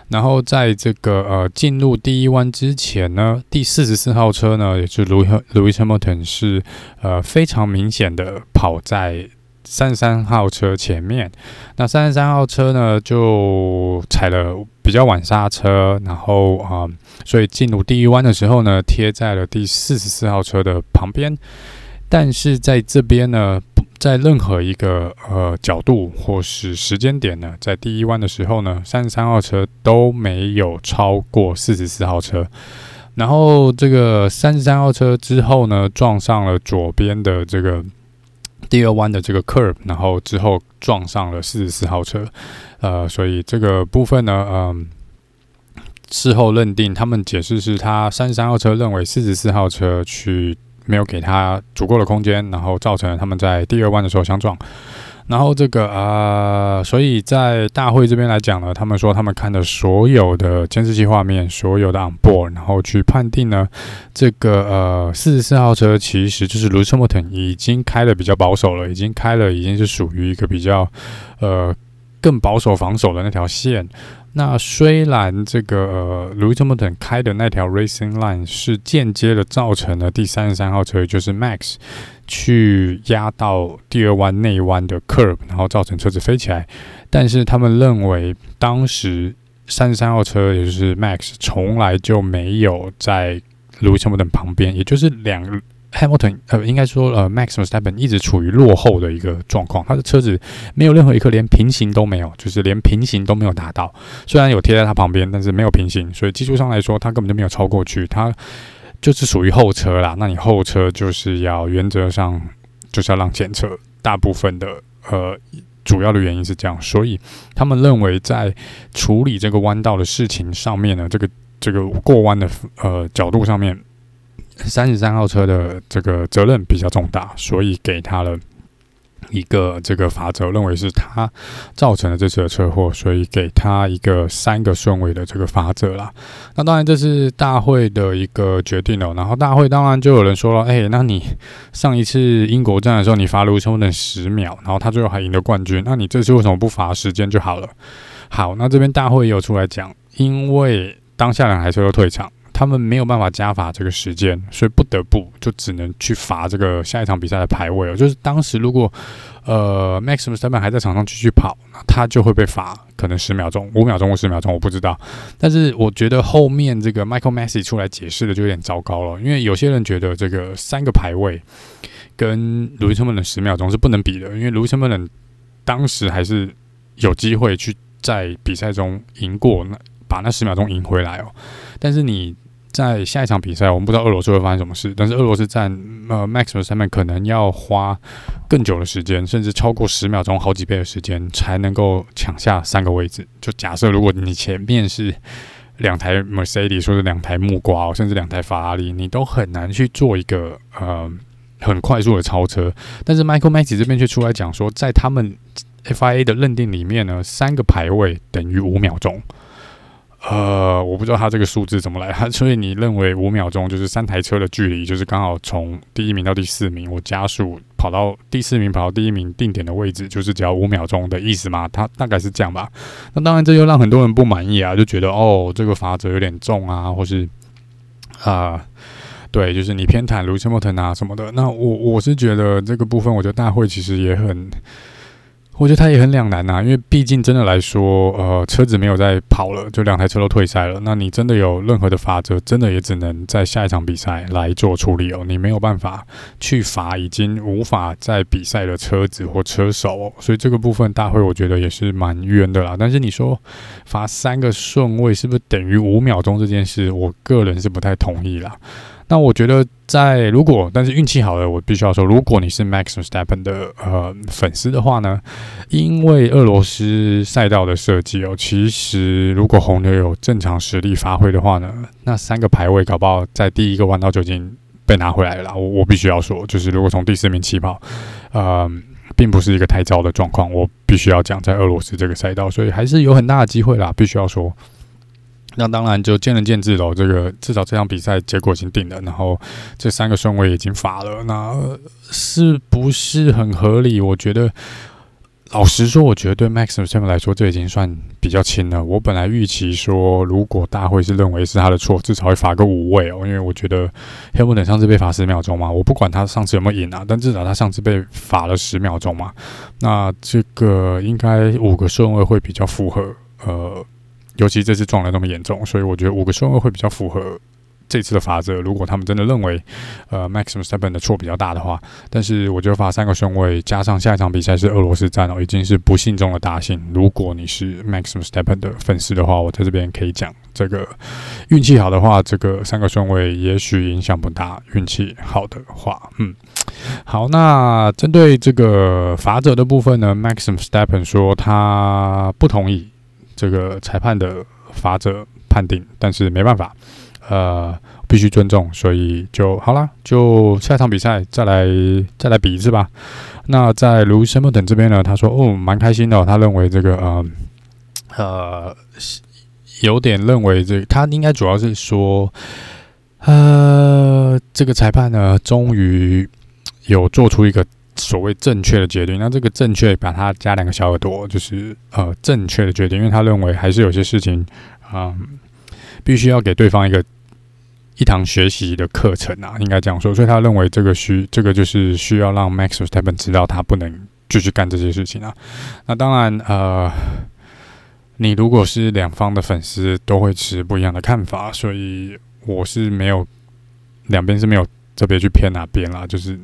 然后在这个呃进入第一弯之前呢，第四十四号车呢，也就是 Lewis Hamilton 是呃非常明显的跑在三十三号车前面，那三十三号车呢就踩了比较晚刹车，然后啊、所以进入第一弯的时候呢，贴在了第四十四号车的旁边。但是在这边呢，在任何一个呃角度或是时间点呢，在第一弯的时候呢，三十三号车都没有超过四十四号车。然后这个三十三号车之后呢，撞上了左边的这个第二弯的这个 curve，然后之后撞上了四十四号车。呃，所以这个部分呢，嗯、事后认定他们解释是他三十三号车认为四十四号车去。没有给他足够的空间，然后造成了他们在第二弯的时候相撞。然后这个啊、所以在大会这边来讲呢，他们说他们看的所有的监视器画面，所有的 on board，然后去判定呢，这个呃四十四号车其实就是路车莫腾已经开的比较保守了，已经开了，已经是属于一个比较呃更保守防守的那条线。那虽然这个呃，Lewis Hamilton 开的那条 Racing Line 是间接的造成了第三十三号车，也就是 Max 去压到第二弯内弯的 Curb，然后造成车子飞起来。但是他们认为，当时三十三号车，也就是 Max，从来就没有在 Lewis Hamilton 旁边，也就是两。Hamilton 呃，应该说呃，Max Verstappen 一直处于落后的一个状况，他的车子没有任何一刻连平行都没有，就是连平行都没有达到。虽然有贴在他旁边，但是没有平行，所以技术上来说，他根本就没有超过去，他就是属于后车啦。那你后车就是要原则上就是要让前车，大部分的呃主要的原因是这样，所以他们认为在处理这个弯道的事情上面呢，这个这个过弯的呃角度上面。三十三号车的这个责任比较重大，所以给他了一个这个罚则，认为是他造成了这次的车祸，所以给他一个三个顺位的这个罚则啦。那当然这是大会的一个决定了。然后大会当然就有人说了：“哎，那你上一次英国站的时候，你罚卢秋等十秒，然后他最后还赢了冠军，那你这次为什么不罚时间就好了？”好，那这边大会也有出来讲，因为当下两台车都退场。他们没有办法加罚这个时间，所以不得不就只能去罚这个下一场比赛的排位哦。就是当时如果呃 Max Verstappen 还在场上继续跑，那他就会被罚可能十秒钟、五秒钟或十秒钟，我不知道。但是我觉得后面这个 Michael Masi 出来解释的就有点糟糕了，因为有些人觉得这个三个排位跟 Lewis Hamilton 十秒钟是不能比的，因为 Lewis Hamilton 当时还是有机会去在比赛中赢过那把那十秒钟赢回来哦。但是你在下一场比赛，我们不知道俄罗斯会发生什么事。但是俄罗斯站，呃 Max v e r s t a p e n 可能要花更久的时间，甚至超过十秒钟、好几倍的时间，才能够抢下三个位置。就假设如果你前面是两台 Mercedes，或者两台木瓜，甚至两台法拉利，你都很难去做一个呃很快速的超车。但是 Michael m a x 这边却出来讲说，在他们 FIA 的认定里面呢，三个排位等于五秒钟。呃，我不知道他这个数字怎么来，所以你认为五秒钟就是三台车的距离，就是刚好从第一名到第四名，我加速跑到第四名，跑到第一名定点的位置，就是只要五秒钟的意思吗？他大概是这样吧。那当然，这又让很多人不满意啊，就觉得哦，这个罚则有点重啊，或是啊、对，就是你偏袒卢西莫腾啊什么的。那我我是觉得这个部分，我觉得大会其实也很。我觉得他也很两难呐，因为毕竟真的来说，呃，车子没有在跑了，就两台车都退赛了。那你真的有任何的罚则，真的也只能在下一场比赛来做处理哦。你没有办法去罚已经无法在比赛的车子或车手哦。所以这个部分大会我觉得也是蛮冤的啦。但是你说罚三个顺位是不是等于五秒钟这件事，我个人是不太同意啦。那我觉得在如果，但是运气好的，我必须要说，如果你是 Max v e s t a p p e n 的呃粉丝的话呢，因为俄罗斯赛道的设计哦，其实如果红牛有正常实力发挥的话呢，那三个排位搞不好在第一个弯道就已经被拿回来了。我我必须要说，就是如果从第四名起跑，呃，并不是一个太糟的状况。我必须要讲，在俄罗斯这个赛道，所以还是有很大的机会啦，必须要说。那当然就见仁见智喽。这个至少这场比赛结果已经定了，然后这三个顺位已经罚了，那是不是很合理？我觉得，老实说，我觉得对 Max v e r s t a p 来说，这已经算比较轻了。我本来预期说，如果大会是认为是他的错，至少会罚个五位哦，因为我觉得 Hamilton 上次被罚十秒钟嘛，我不管他上次有没有赢啊，但至少他上次被罚了十秒钟嘛，那这个应该五个顺位会比较符合，呃。尤其这次撞得那么严重，所以我觉得五个顺位会比较符合这次的法则。如果他们真的认为，呃，Maxim Steppen 的错比较大的话，但是我觉得罚三个顺位，加上下一场比赛是俄罗斯站哦，已经是不幸中的大幸。如果你是 Maxim Steppen 的粉丝的话，我在这边可以讲，这个运气好的话，这个三个顺位也许影响不大。运气好的话，嗯，好，那针对这个罚则的部分呢，Maxim Stepan 说他不同意。这个裁判的罚则判定，但是没办法，呃，必须尊重，所以就好了，就下一场比赛再来再来比一次吧。那在 Lewis Hamilton 这边呢，他说哦，蛮开心的，他认为这个呃呃有点认为这，他应该主要是说，呃，这个裁判呢，终于有做出一个。所谓正确的决定，那这个正确把它加两个小耳朵，就是呃正确的决定，因为他认为还是有些事情啊、嗯，必须要给对方一个一堂学习的课程啊，应该这样说。所以他认为这个需这个就是需要让 Max s t e p e n 知道他不能继续干这些事情啊。那当然呃，你如果是两方的粉丝，都会持不一样的看法，所以我是没有两边是没有特别去偏哪边啦，就是。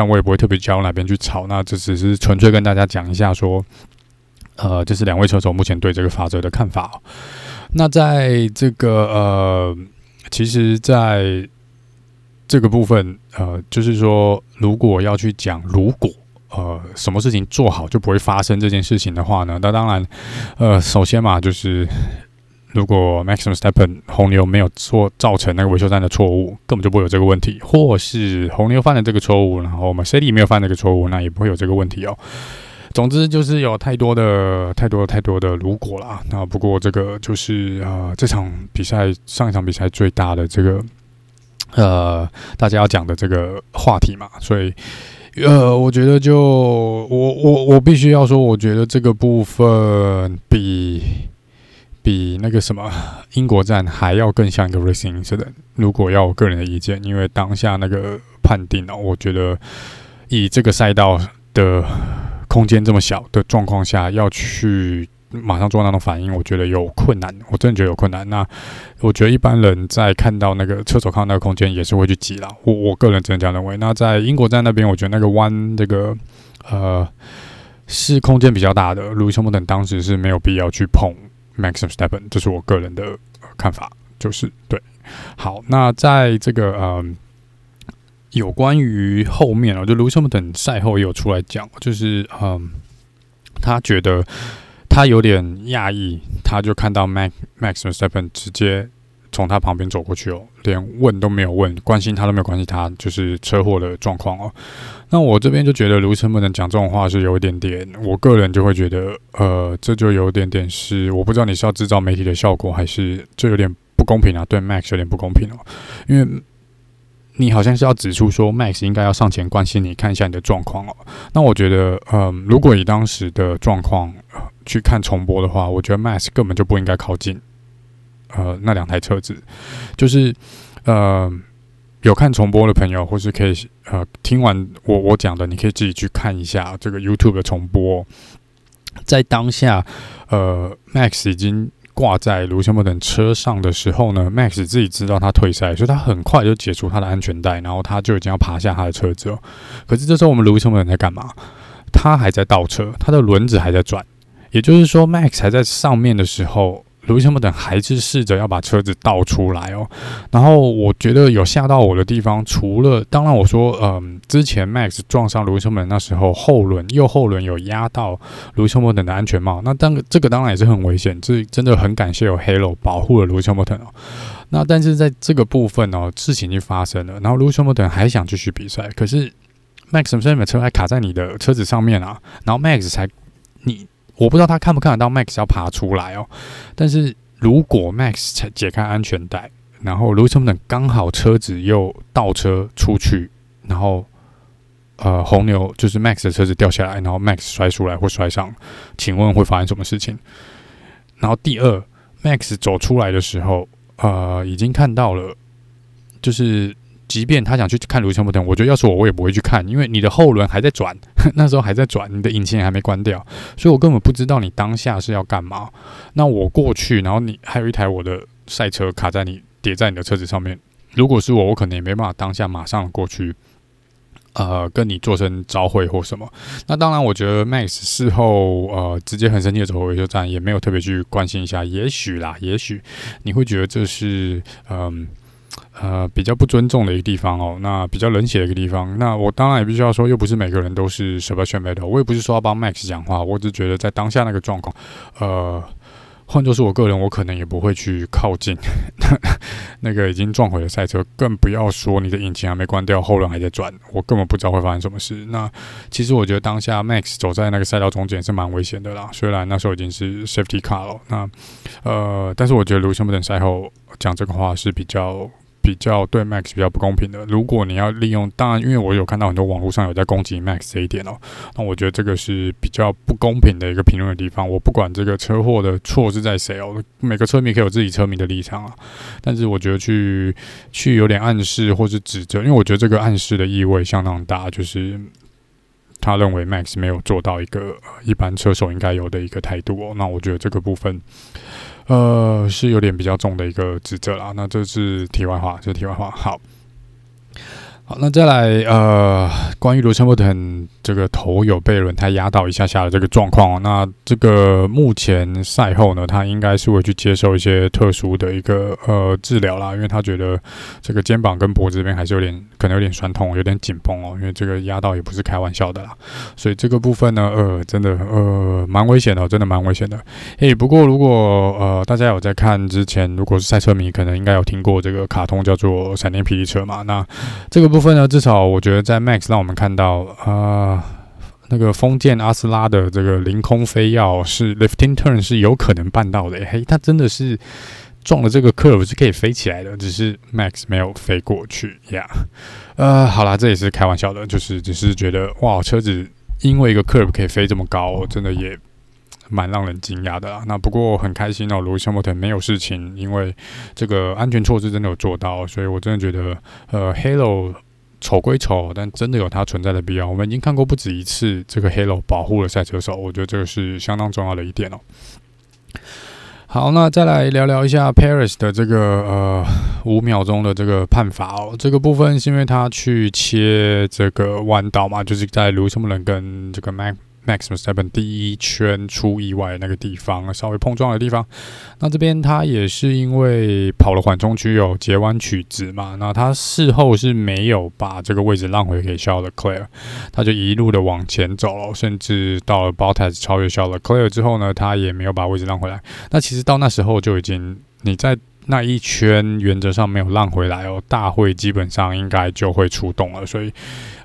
但我也不会特别教哪边去吵，那这只是纯粹跟大家讲一下，说，呃，这是两位车手目前对这个法则的看法。那在这个呃，其实在这个部分，呃，就是说，如果要去讲，如果呃，什么事情做好就不会发生这件事情的话呢？那当然，呃，首先嘛，就是。如果 Max Verstappen 红牛没有做造成那个维修站的错误，根本就不会有这个问题；或是红牛犯了这个错误，然后 Mercedes 没有犯这个错误，那也不会有这个问题哦。总之就是有太多的、太多、太多的如果啦。那不过这个就是呃，这场比赛上一场比赛最大的这个呃，大家要讲的这个话题嘛。所以呃，我觉得就我我我必须要说，我觉得这个部分比。比那个什么英国站还要更像一个 racing 赛的。如果要我个人的意见，因为当下那个判定呢，我觉得以这个赛道的空间这么小的状况下，要去马上做那种反应，我觉得有困难。我真的觉得有困难。那我觉得一般人在看到那个车手看到那个空间，也是会去挤了。我我个人真的这样认为。那在英国站那边，我觉得那个弯这个呃是空间比较大的，路易斯·莫等当时是没有必要去碰。Maxim Steppen，这是我个人的看法，就是对。好，那在这个嗯，有关于后面啊，就卢森伯等赛后也有出来讲，就是嗯、他觉得他有点讶异，他就看到 Max Maxim Steppen 直接。从他旁边走过去哦，连问都没有问，关心他都没有关心他，就是车祸的状况哦。那我这边就觉得卢森不能讲这种话是有一点点，我个人就会觉得，呃，这就有点点是，我不知道你是要制造媒体的效果，还是这有点不公平啊？对 Max 有点不公平哦，因为你好像是要指出说 Max 应该要上前关心你，看一下你的状况哦。那我觉得，嗯、如果以当时的状况去看重播的话，我觉得 Max 根本就不应该靠近。呃，那两台车子，就是呃，有看重播的朋友，或是可以呃听完我我讲的，你可以自己去看一下这个 YouTube 的重播。在当下，呃，Max 已经挂在卢森堡等车上的时候呢，Max 自己知道他退赛，所以他很快就解除他的安全带，然后他就已经要爬下他的车子了。可是这时候我们卢森堡人在干嘛？他还在倒车，他的轮子还在转，也就是说，Max 还在上面的时候。Lewis Hamilton 还是试着要把车子倒出来哦。然后我觉得有吓到我的地方，除了当然我说，嗯，之前 Max 撞上 Lewis Hamilton 那时候后轮右后轮有压到 Lewis Hamilton 的安全帽，那当这个当然也是很危险，这真的很感谢有 Halo 保护了 Lewis Hamilton 哦。那但是在这个部分哦，事情已经发生了，然后 Lewis Hamilton 还想继续比赛，可是 Max 什么车还卡在你的车子上面啊？然后 Max 才你。我不知道他看不看得到 Max 要爬出来哦，但是如果 Max 才解开安全带，然后 Lewis Hamilton 刚好车子又倒车出去，然后呃红牛就是 Max 的车子掉下来，然后 Max 摔出来或摔伤，请问会发生什么事情？然后第二，Max 走出来的时候，呃，已经看到了，就是。即便他想去看卢森堡等，我觉得要是我，我也不会去看，因为你的后轮还在转，那时候还在转，你的引擎还没关掉，所以我根本不知道你当下是要干嘛。那我过去，然后你还有一台我的赛车卡在你叠在你的车子上面，如果是我，我可能也没办法当下马上过去，呃，跟你做声招会或什么。那当然，我觉得 Max 事后呃直接很生气的走回维修站，也没有特别去关心一下，也许啦，也许你会觉得这是嗯。呃比较不尊重的一个地方哦，那比较冷血的一个地方。那我当然也必须要说，又不是每个人都是 Sebastian Vettel，我也不是说要帮 Max 讲话，我只觉得在当下那个状况，呃，换作是我个人，我可能也不会去靠近 那个已经撞毁的赛车，更不要说你的引擎还没关掉，后轮还在转，我根本不知道会发生什么事。那其实我觉得当下 Max 走在那个赛道中间是蛮危险的啦，虽然那时候已经是 Safety Car 了，那呃，但是我觉得卢森堡等赛后讲这个话是比较。比较对 Max 比较不公平的。如果你要利用，当然，因为我有看到很多网络上有在攻击 Max 这一点哦，那我觉得这个是比较不公平的一个评论的地方。我不管这个车祸的错是在谁哦，每个车迷可以有自己车迷的立场啊。但是我觉得去去有点暗示或是指责，因为我觉得这个暗示的意味相当大，就是他认为 Max 没有做到一个一般车手应该有的一个态度哦。那我觉得这个部分。呃，是有点比较重的一个指责啦。那这是题外话，这是题外话。好。好，那再来呃，关于卢森伯特这个头有被轮胎压到一下下的这个状况，那这个目前赛后呢，他应该是会去接受一些特殊的一个呃治疗啦，因为他觉得这个肩膀跟脖子这边还是有点可能有点酸痛，有点紧绷哦，因为这个压到也不是开玩笑的啦，所以这个部分呢，呃，真的呃蛮危险的，真的蛮危险的。诶，不过如果呃大家有在看之前，如果是赛车迷，可能应该有听过这个卡通叫做《闪电霹雳车》嘛，那这个部分。呢，至少我觉得在 Max 让我们看到啊、那个封建阿斯拉的这个凌空飞跃是 lifting turn 是有可能办到的。嘿，他真的是撞了这个 curve 是可以飞起来的，只是 Max 没有飞过去呀。呃，好啦，这也是开玩笑的，就是只是觉得哇，车子因为一个 curve 可以飞这么高，真的也。蛮让人惊讶的啦，那不过很开心哦，卢西莫特没有事情，因为这个安全措施真的有做到，所以我真的觉得，呃，Halo 丑归丑，但真的有它存在的必要。我们已经看过不止一次，这个 Halo 保护了赛车手，我觉得这个是相当重要的一点哦。好，那再来聊聊一下 Paris 的这个呃五秒钟的这个判罚哦，这个部分是因为他去切这个弯道嘛，就是在卢西莫特跟这个 Mac。Max v e s t e p e n 第一圈出意外那个地方，稍微碰撞的地方，那这边他也是因为跑了缓冲区有截弯取直嘛，那他事后是没有把这个位置让回给肖德 Clear，他就一路的往前走了，甚至到了 Bottas 超越肖德 Clear 之后呢，他也没有把位置让回来。那其实到那时候就已经你在。那一圈原则上没有让回来哦，大会基本上应该就会出动了。所以，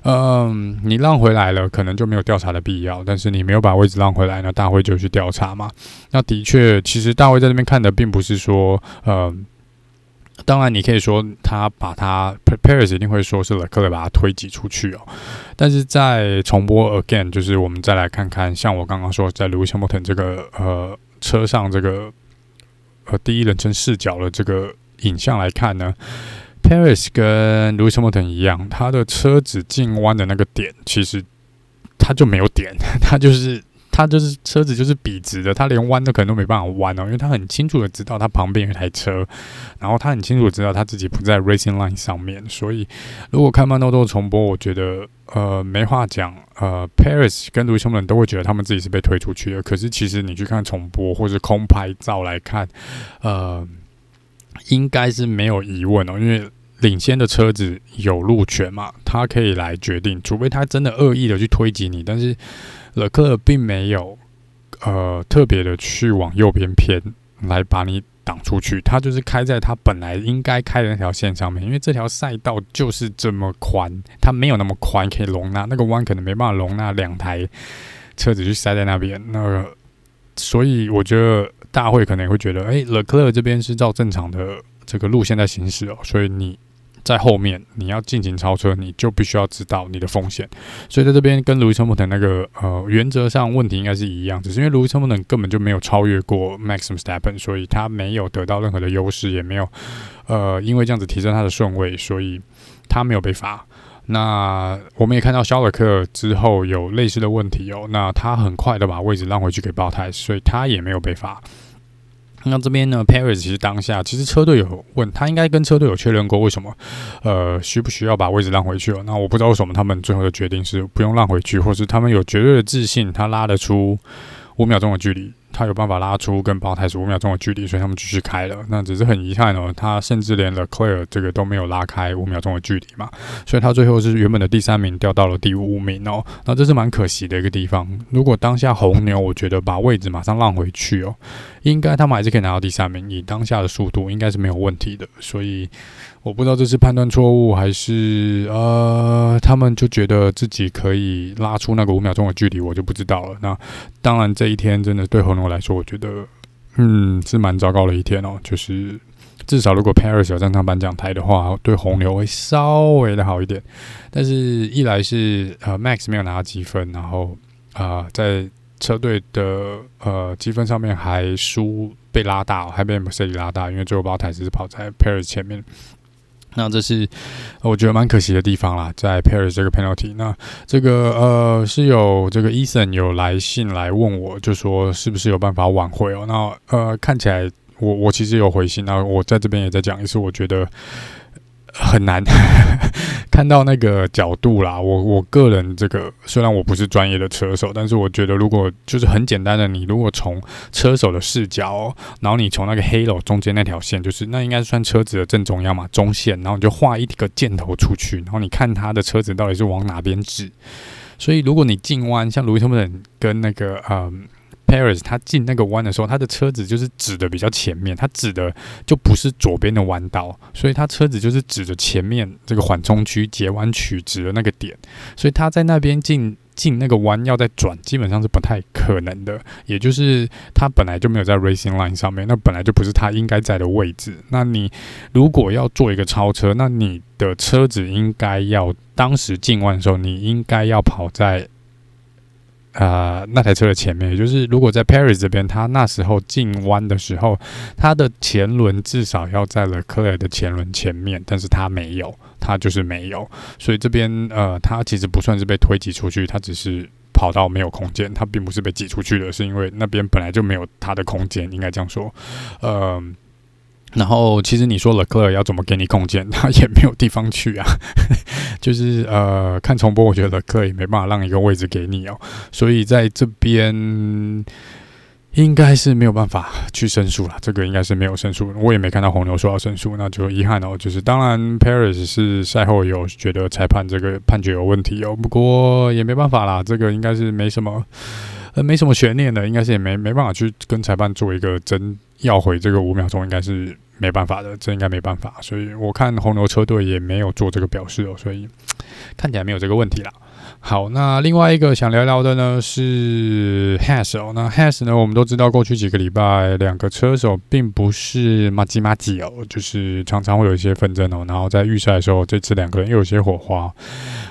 嗯，你让回来了，可能就没有调查的必要。但是你没有把位置让回来，那大会就去调查嘛。那的确，其实大会在这边看的并不是说，嗯，当然你可以说他把他 Perez 一定会说是勒克莱把他推挤出去哦。但是在重播 again，就是我们再来看看，像我刚刚说在 Lewis Hamilton 这个呃车上这个。呃，第一人称视角的这个影像来看呢 Paris 跟 Louis Hamilton 一样，他的车子进弯的那个点，其实他就没有点，他就是他就是车子就是笔直的，他连弯都可能都没办法弯哦，因为他很清楚的知道他旁边有一台车，然后他很清楚的知道他自己不在 racing line 上面，所以如果看曼多多重播，我觉得呃没话讲，呃 Paris 跟 Louis Hamilton 都会觉得他们自己是被推出去的，可是其实你去看重播或是空拍照来看，呃，应该是没有疑问哦，因为。领先的车子有路权嘛？他可以来决定，除非他真的恶意的去推挤你。但是勒克尔并没有呃特别的去往右边偏来把你挡出去，他就是开在他本来应该开的那条线上面。因为这条赛道就是这么宽，它没有那么宽可以容纳那个弯，可能没办法容纳两台车子去塞在那边。那个，所以我觉得大会可能会觉得，哎，勒克尔这边是照正常的这个路线在行驶哦，所以你。在后面，你要进行超车，你就必须要知道你的风险。所以在这边跟 Lewis Hamilton 那个呃原则上问题应该是一样，只是因为 Lewis Hamilton 根本就没有超越过 Max i m s t e p p e n 所以他没有得到任何的优势，也没有呃因为这样子提升他的顺位，所以他没有被罚。那我们也看到肖尔克之后有类似的问题哦，那他很快的把位置让回去给爆胎，所以他也没有被罚。那这边呢，Perez 其实当下其实车队有问他，应该跟车队有确认过为什么，呃，需不需要把位置让回去了？那我不知道为什么他们最后的决定是不用让回去，或是他们有绝对的自信，他拉得出五秒钟的距离。他有办法拉出跟爆胎十五秒钟的距离，所以他们继续开了。那只是很遗憾哦，他甚至连 l e c l e r 这个都没有拉开五秒钟的距离嘛，所以他最后是原本的第三名掉到了第五名哦。那这是蛮可惜的一个地方。如果当下红牛，我觉得把位置马上让回去哦，应该他们还是可以拿到第三名，以当下的速度应该是没有问题的。所以。我不知道这是判断错误，还是呃，他们就觉得自己可以拉出那个五秒钟的距离，我就不知道了。那当然，这一天真的对红牛来说，我觉得嗯是蛮糟糕的一天哦。就是至少如果 Perez 有站上颁奖台的话，对红牛会稍微的好一点。但是一来是呃 Max 没有拿到积分，然后啊、在车队的呃积分上面还输被拉大，还被 Mercedes 拉大，因为最后八台只是跑在 Perez 前面。那这是我觉得蛮可惜的地方啦，在 Paris 这个 penalty。那这个呃是有这个 Ethan 有来信来问我，就说是不是有办法挽回哦？那呃看起来我我其实有回信，那我在这边也在讲也是，我觉得。很难 看到那个角度啦。我我个人这个虽然我不是专业的车手，但是我觉得如果就是很简单的，你如果从车手的视角，然后你从那个 halo 中间那条线，就是那应该算车子的正中央嘛，中线，然后你就画一个箭头出去，然后你看他的车子到底是往哪边指。所以如果你进弯，像卢易斯·汉密尔顿跟那个嗯。Paris，他进那个弯的时候，他的车子就是指的比较前面，他指的就不是左边的弯道，所以他车子就是指着前面这个缓冲区截弯取直的那个点，所以他在那边进进那个弯要再转，基本上是不太可能的。也就是他本来就没有在 racing line 上面，那本来就不是他应该在的位置。那你如果要做一个超车，那你的车子应该要当时进弯的时候，你应该要跑在。呃，那台车的前面，也就是如果在 Perez 这边，他那时候进弯的时候，他的前轮至少要在 Leclerc 的前轮前面，但是他没有，他就是没有，所以这边呃，他其实不算是被推挤出去，他只是跑到没有空间，他并不是被挤出去的，是因为那边本来就没有他的空间，应该这样说，呃。然后，其实你说勒克尔要怎么给你空间，他 也没有地方去啊。就是呃，看重播，我觉得勒克尔也没办法让一个位置给你哦。所以在这边应该是没有办法去申诉了。这个应该是没有申诉，我也没看到红牛说要申诉，那就遗憾哦。就是当然，Paris 是赛后有觉得裁判这个判决有问题哦，不过也没办法啦。这个应该是没什么呃，没什么悬念的，应该是也没没办法去跟裁判做一个争要回这个五秒钟，应该是。没办法的，这应该没办法，所以我看红牛车队也没有做这个表示哦，所以看起来没有这个问题啦。好，那另外一个想聊聊的呢是 Hass 哦，那 Hass 呢，我们都知道过去几个礼拜两个车手并不是马吉马吉哦，就是常常会有一些纷争哦，然后在预赛的时候，这次两个人又有些火花，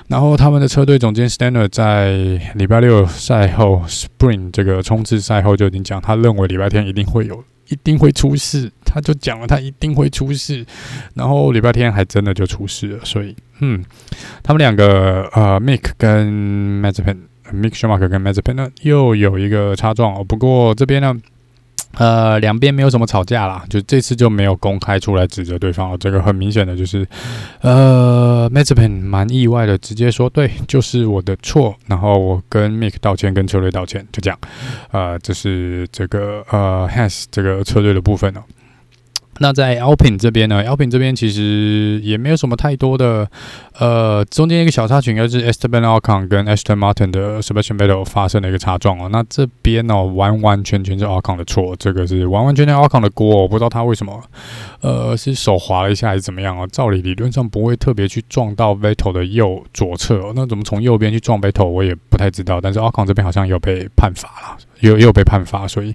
然后他们的车队总监 stanner 在礼拜六赛后 Spring 这个冲刺赛后就已经讲，他认为礼拜天一定会有。一定会出事，他就讲了，他一定会出事，然后礼拜天还真的就出事了，所以，嗯，他们两个呃，Mick 跟 Mazepin Mick Schumacher 跟 Mazepin 呢又有一个擦撞哦。不过这边呢。呃，两边没有什么吵架啦，就这次就没有公开出来指责对方哦。这个很明显的就是，呃，Mazepin 蛮意外的，直接说对，就是我的错，然后我跟 Mick 道歉，跟车队道歉，就这样。呃，这是这个呃，Has 这个车队的部分哦。那在 Alpine 这边呢？Alpine 这边其实也没有什么太多的，呃，中间一个小插曲应该是 Esteban Ocon 跟 Aston Martin 的 Sebastian Vettel 发生了一个擦撞哦。那这边呢，完完全全是 Ocon 的错，这个是完完全全 Ocon 的锅，我不知道他为什么，呃，是手滑了一下还是怎么样哦？照理理论上不会特别去撞到 Vettel 的右左侧哦，那怎么从右边去撞 Vettel 我也不太知道。但是 Ocon 这边好像有被判罚了。又又被判罚，所以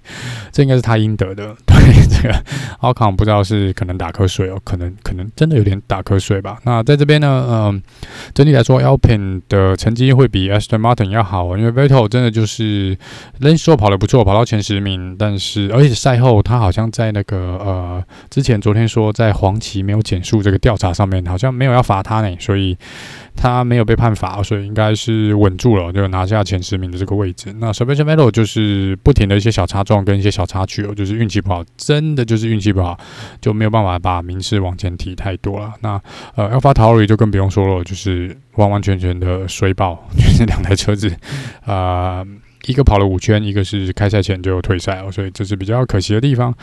这应该是他应得的。对，这个奥康不知道是可能打瞌睡哦，可能可能真的有点打瞌睡吧。那在这边呢，嗯、整体来说，Alpin 的成绩会比 Aston Martin 要好，因为 Vettel 真的就是 Lane Show 跑的不错，跑到前十名，但是而且赛后他好像在那个呃之前昨天说在黄旗没有减速这个调查上面，好像没有要罚他呢，所以。他没有被判罚，所以应该是稳住了，就拿下前十名的这个位置。那 Sebastian Vettel 就是是不停的一些小插撞跟一些小插曲哦，就是运气不好，真的就是运气不好，就没有办法把名次往前提太多了。那呃，AlphaTauri 就更不用说了，就是完完全全的衰爆，就是两台车子，啊、呃，一个跑了五圈，一个是开赛前就退赛哦，所以这是比较可惜的地方。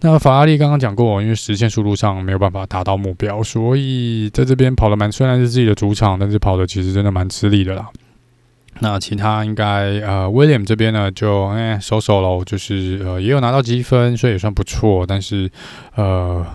那法拉利刚刚讲过，因为实现速度上没有办法达到目标，所以在这边跑的蛮，虽然是自己的主场，但是跑的其实真的蛮吃力的啦。那其他应该呃，William 这边呢就哎收手喽，就是呃也有拿到积分，所以也算不错，但是呃。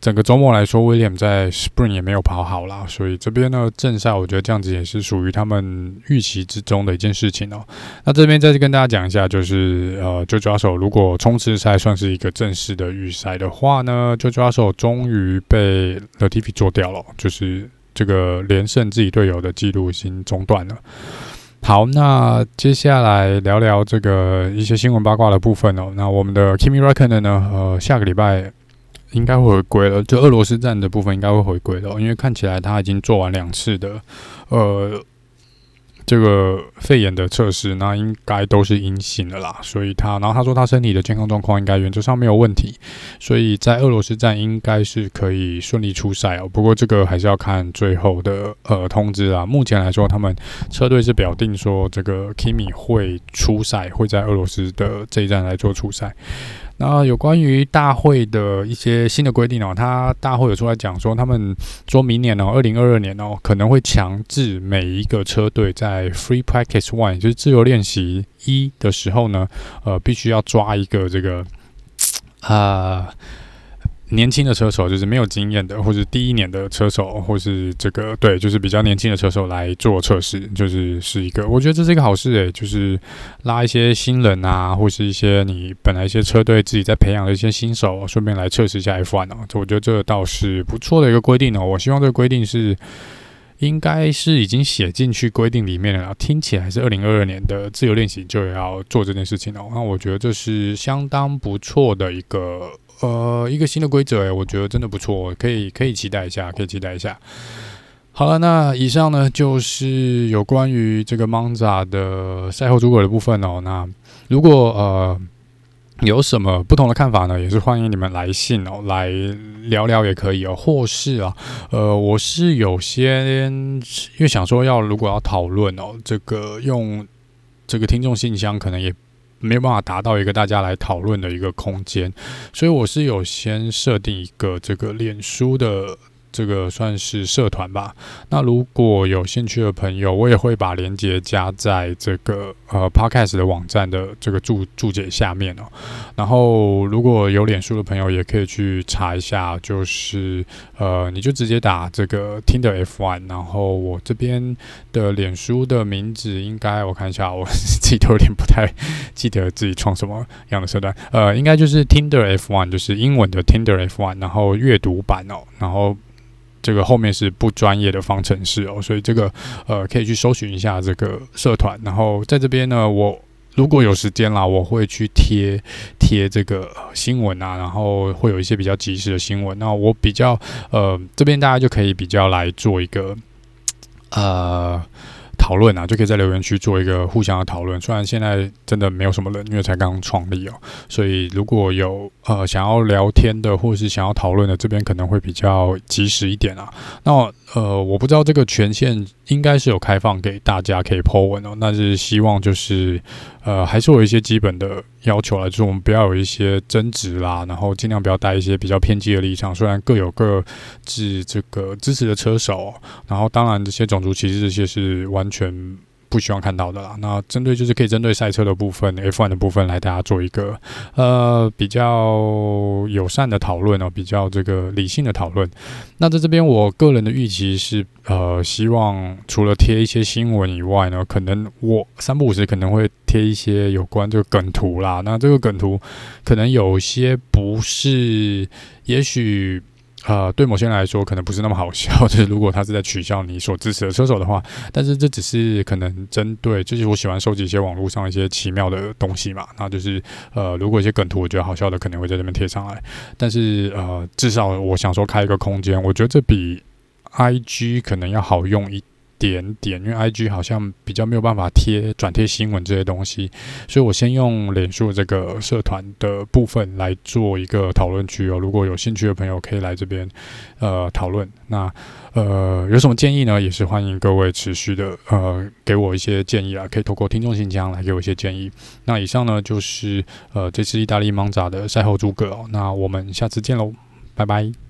整个周末来说，William 在 Spring 也没有跑好啦，所以这边呢正赛，我觉得这样子也是属于他们预期之中的一件事情哦。那这边再次跟大家讲一下，就是呃，George Russell 如果冲刺赛算是一个正式的预赛的话呢，George Russell 终于被 Latif 做掉了，就是这个连胜自己队友的记录已经中断了。好，那接下来聊聊这个一些新闻八卦的部分哦。那我们的 Kimi Räikkönen 呢，呃，下个礼拜。应该会回归了，就俄罗斯站的部分应该会回归了，因为看起来他已经做完两次的呃这个肺炎的测试，那应该都是阴性的啦。所以他，然后他说他身体的健康状况应该原则上没有问题，所以在俄罗斯站应该是可以顺利出赛哦。不过这个还是要看最后的呃通知啊。目前来说，他们车队是表定说这个 Kimi 会出赛，会在俄罗斯的这一站来做出赛。那有关于大会的一些新的规定哦，他大会有出来讲说，他们说明年哦，二零二二年哦，可能会强制每一个车队在 Free Practice One，就是自由练习一的时候呢，呃，必须要抓一个这个啊。年轻的车手就是没有经验的，或者第一年的车手，或是这个对，就是比较年轻的车手来做测试，就是是一个，我觉得这是一个好事诶、就是拉一些新人啊，或是一些你本来一些车队自己在培养的一些新手，顺便来测试一下 F1 哦，我觉得这倒是不错的一个规定哦。我希望这个规定是应该是已经写进去规定里面了，听起来是二零二二年的自由练习就要做这件事情哦。那我觉得这是相当不错的一个。呃，一个新的规则哎，我觉得真的不错，可以可以期待一下，可以期待一下。好了，那以上呢就是有关于这个 Monza 的赛后诸葛的部分哦。那如果呃有什么不同的看法呢，也是欢迎你们来信哦，来聊聊也可以哦。或是啊，呃，我是有些因为想说要如果要讨论哦，这个用这个听众信箱可能也。没有办法达到一个大家来讨论的一个空间，所以我是有先设定一个这个脸书的。这个算是社团吧。那如果有兴趣的朋友，我也会把链接加在这个呃 Podcast 的网站的这个注注解下面哦。然后如果有脸书的朋友，也可以去查一下，就是呃，你就直接打这个 Tinder F1，然后我这边的脸书的名字应该我看一下，我 自己都有点不太记得自己创什么样的社团。呃，应该就是 Tinder F1，就是英文的 Tinder F1，然后阅读版哦，然后。这个后面是不专业的方程式哦，所以这个呃可以去搜寻一下这个社团。然后在这边呢，我如果有时间啦，我会去贴贴这个新闻啊，然后会有一些比较及时的新闻。那我比较呃这边大家就可以比较来做一个呃。讨论啊，就可以在留言区做一个互相的讨论。虽然现在真的没有什么人，因为才刚创立哦，所以如果有呃想要聊天的，或是想要讨论的，这边可能会比较及时一点啊。那呃，我不知道这个权限应该是有开放给大家可以 po 文哦，那是希望就是呃还是有一些基本的要求了，就是我们不要有一些争执啦，然后尽量不要带一些比较偏激的立场。虽然各有各自这个支持的车手，然后当然这些种族歧视这些是完全。不希望看到的啦。那针对就是可以针对赛车的部分，F1 的部分来大家做一个呃比较友善的讨论哦，比较这个理性的讨论。那在这边，我个人的预期是呃，希望除了贴一些新闻以外呢，可能我三不五时可能会贴一些有关这个梗图啦。那这个梗图可能有些不是，也许。呃，对某些人来说可能不是那么好笑，就是如果他是在取笑你所支持的车手的话，但是这只是可能针对，就是我喜欢收集一些网络上一些奇妙的东西嘛，那就是呃，如果一些梗图我觉得好笑的，可能会在这边贴上来，但是呃，至少我想说开一个空间，我觉得这比 IG 可能要好用一点。点，因为 IG 好像比较没有办法贴转贴新闻这些东西，所以我先用脸书这个社团的部分来做一个讨论区哦。如果有兴趣的朋友可以来这边呃讨论。那呃有什么建议呢？也是欢迎各位持续的呃给我一些建议啊，可以透过听众信箱来给我一些建议。那以上呢就是呃这次意大利 Monza 的赛后诸葛哦。那我们下次见喽，拜拜。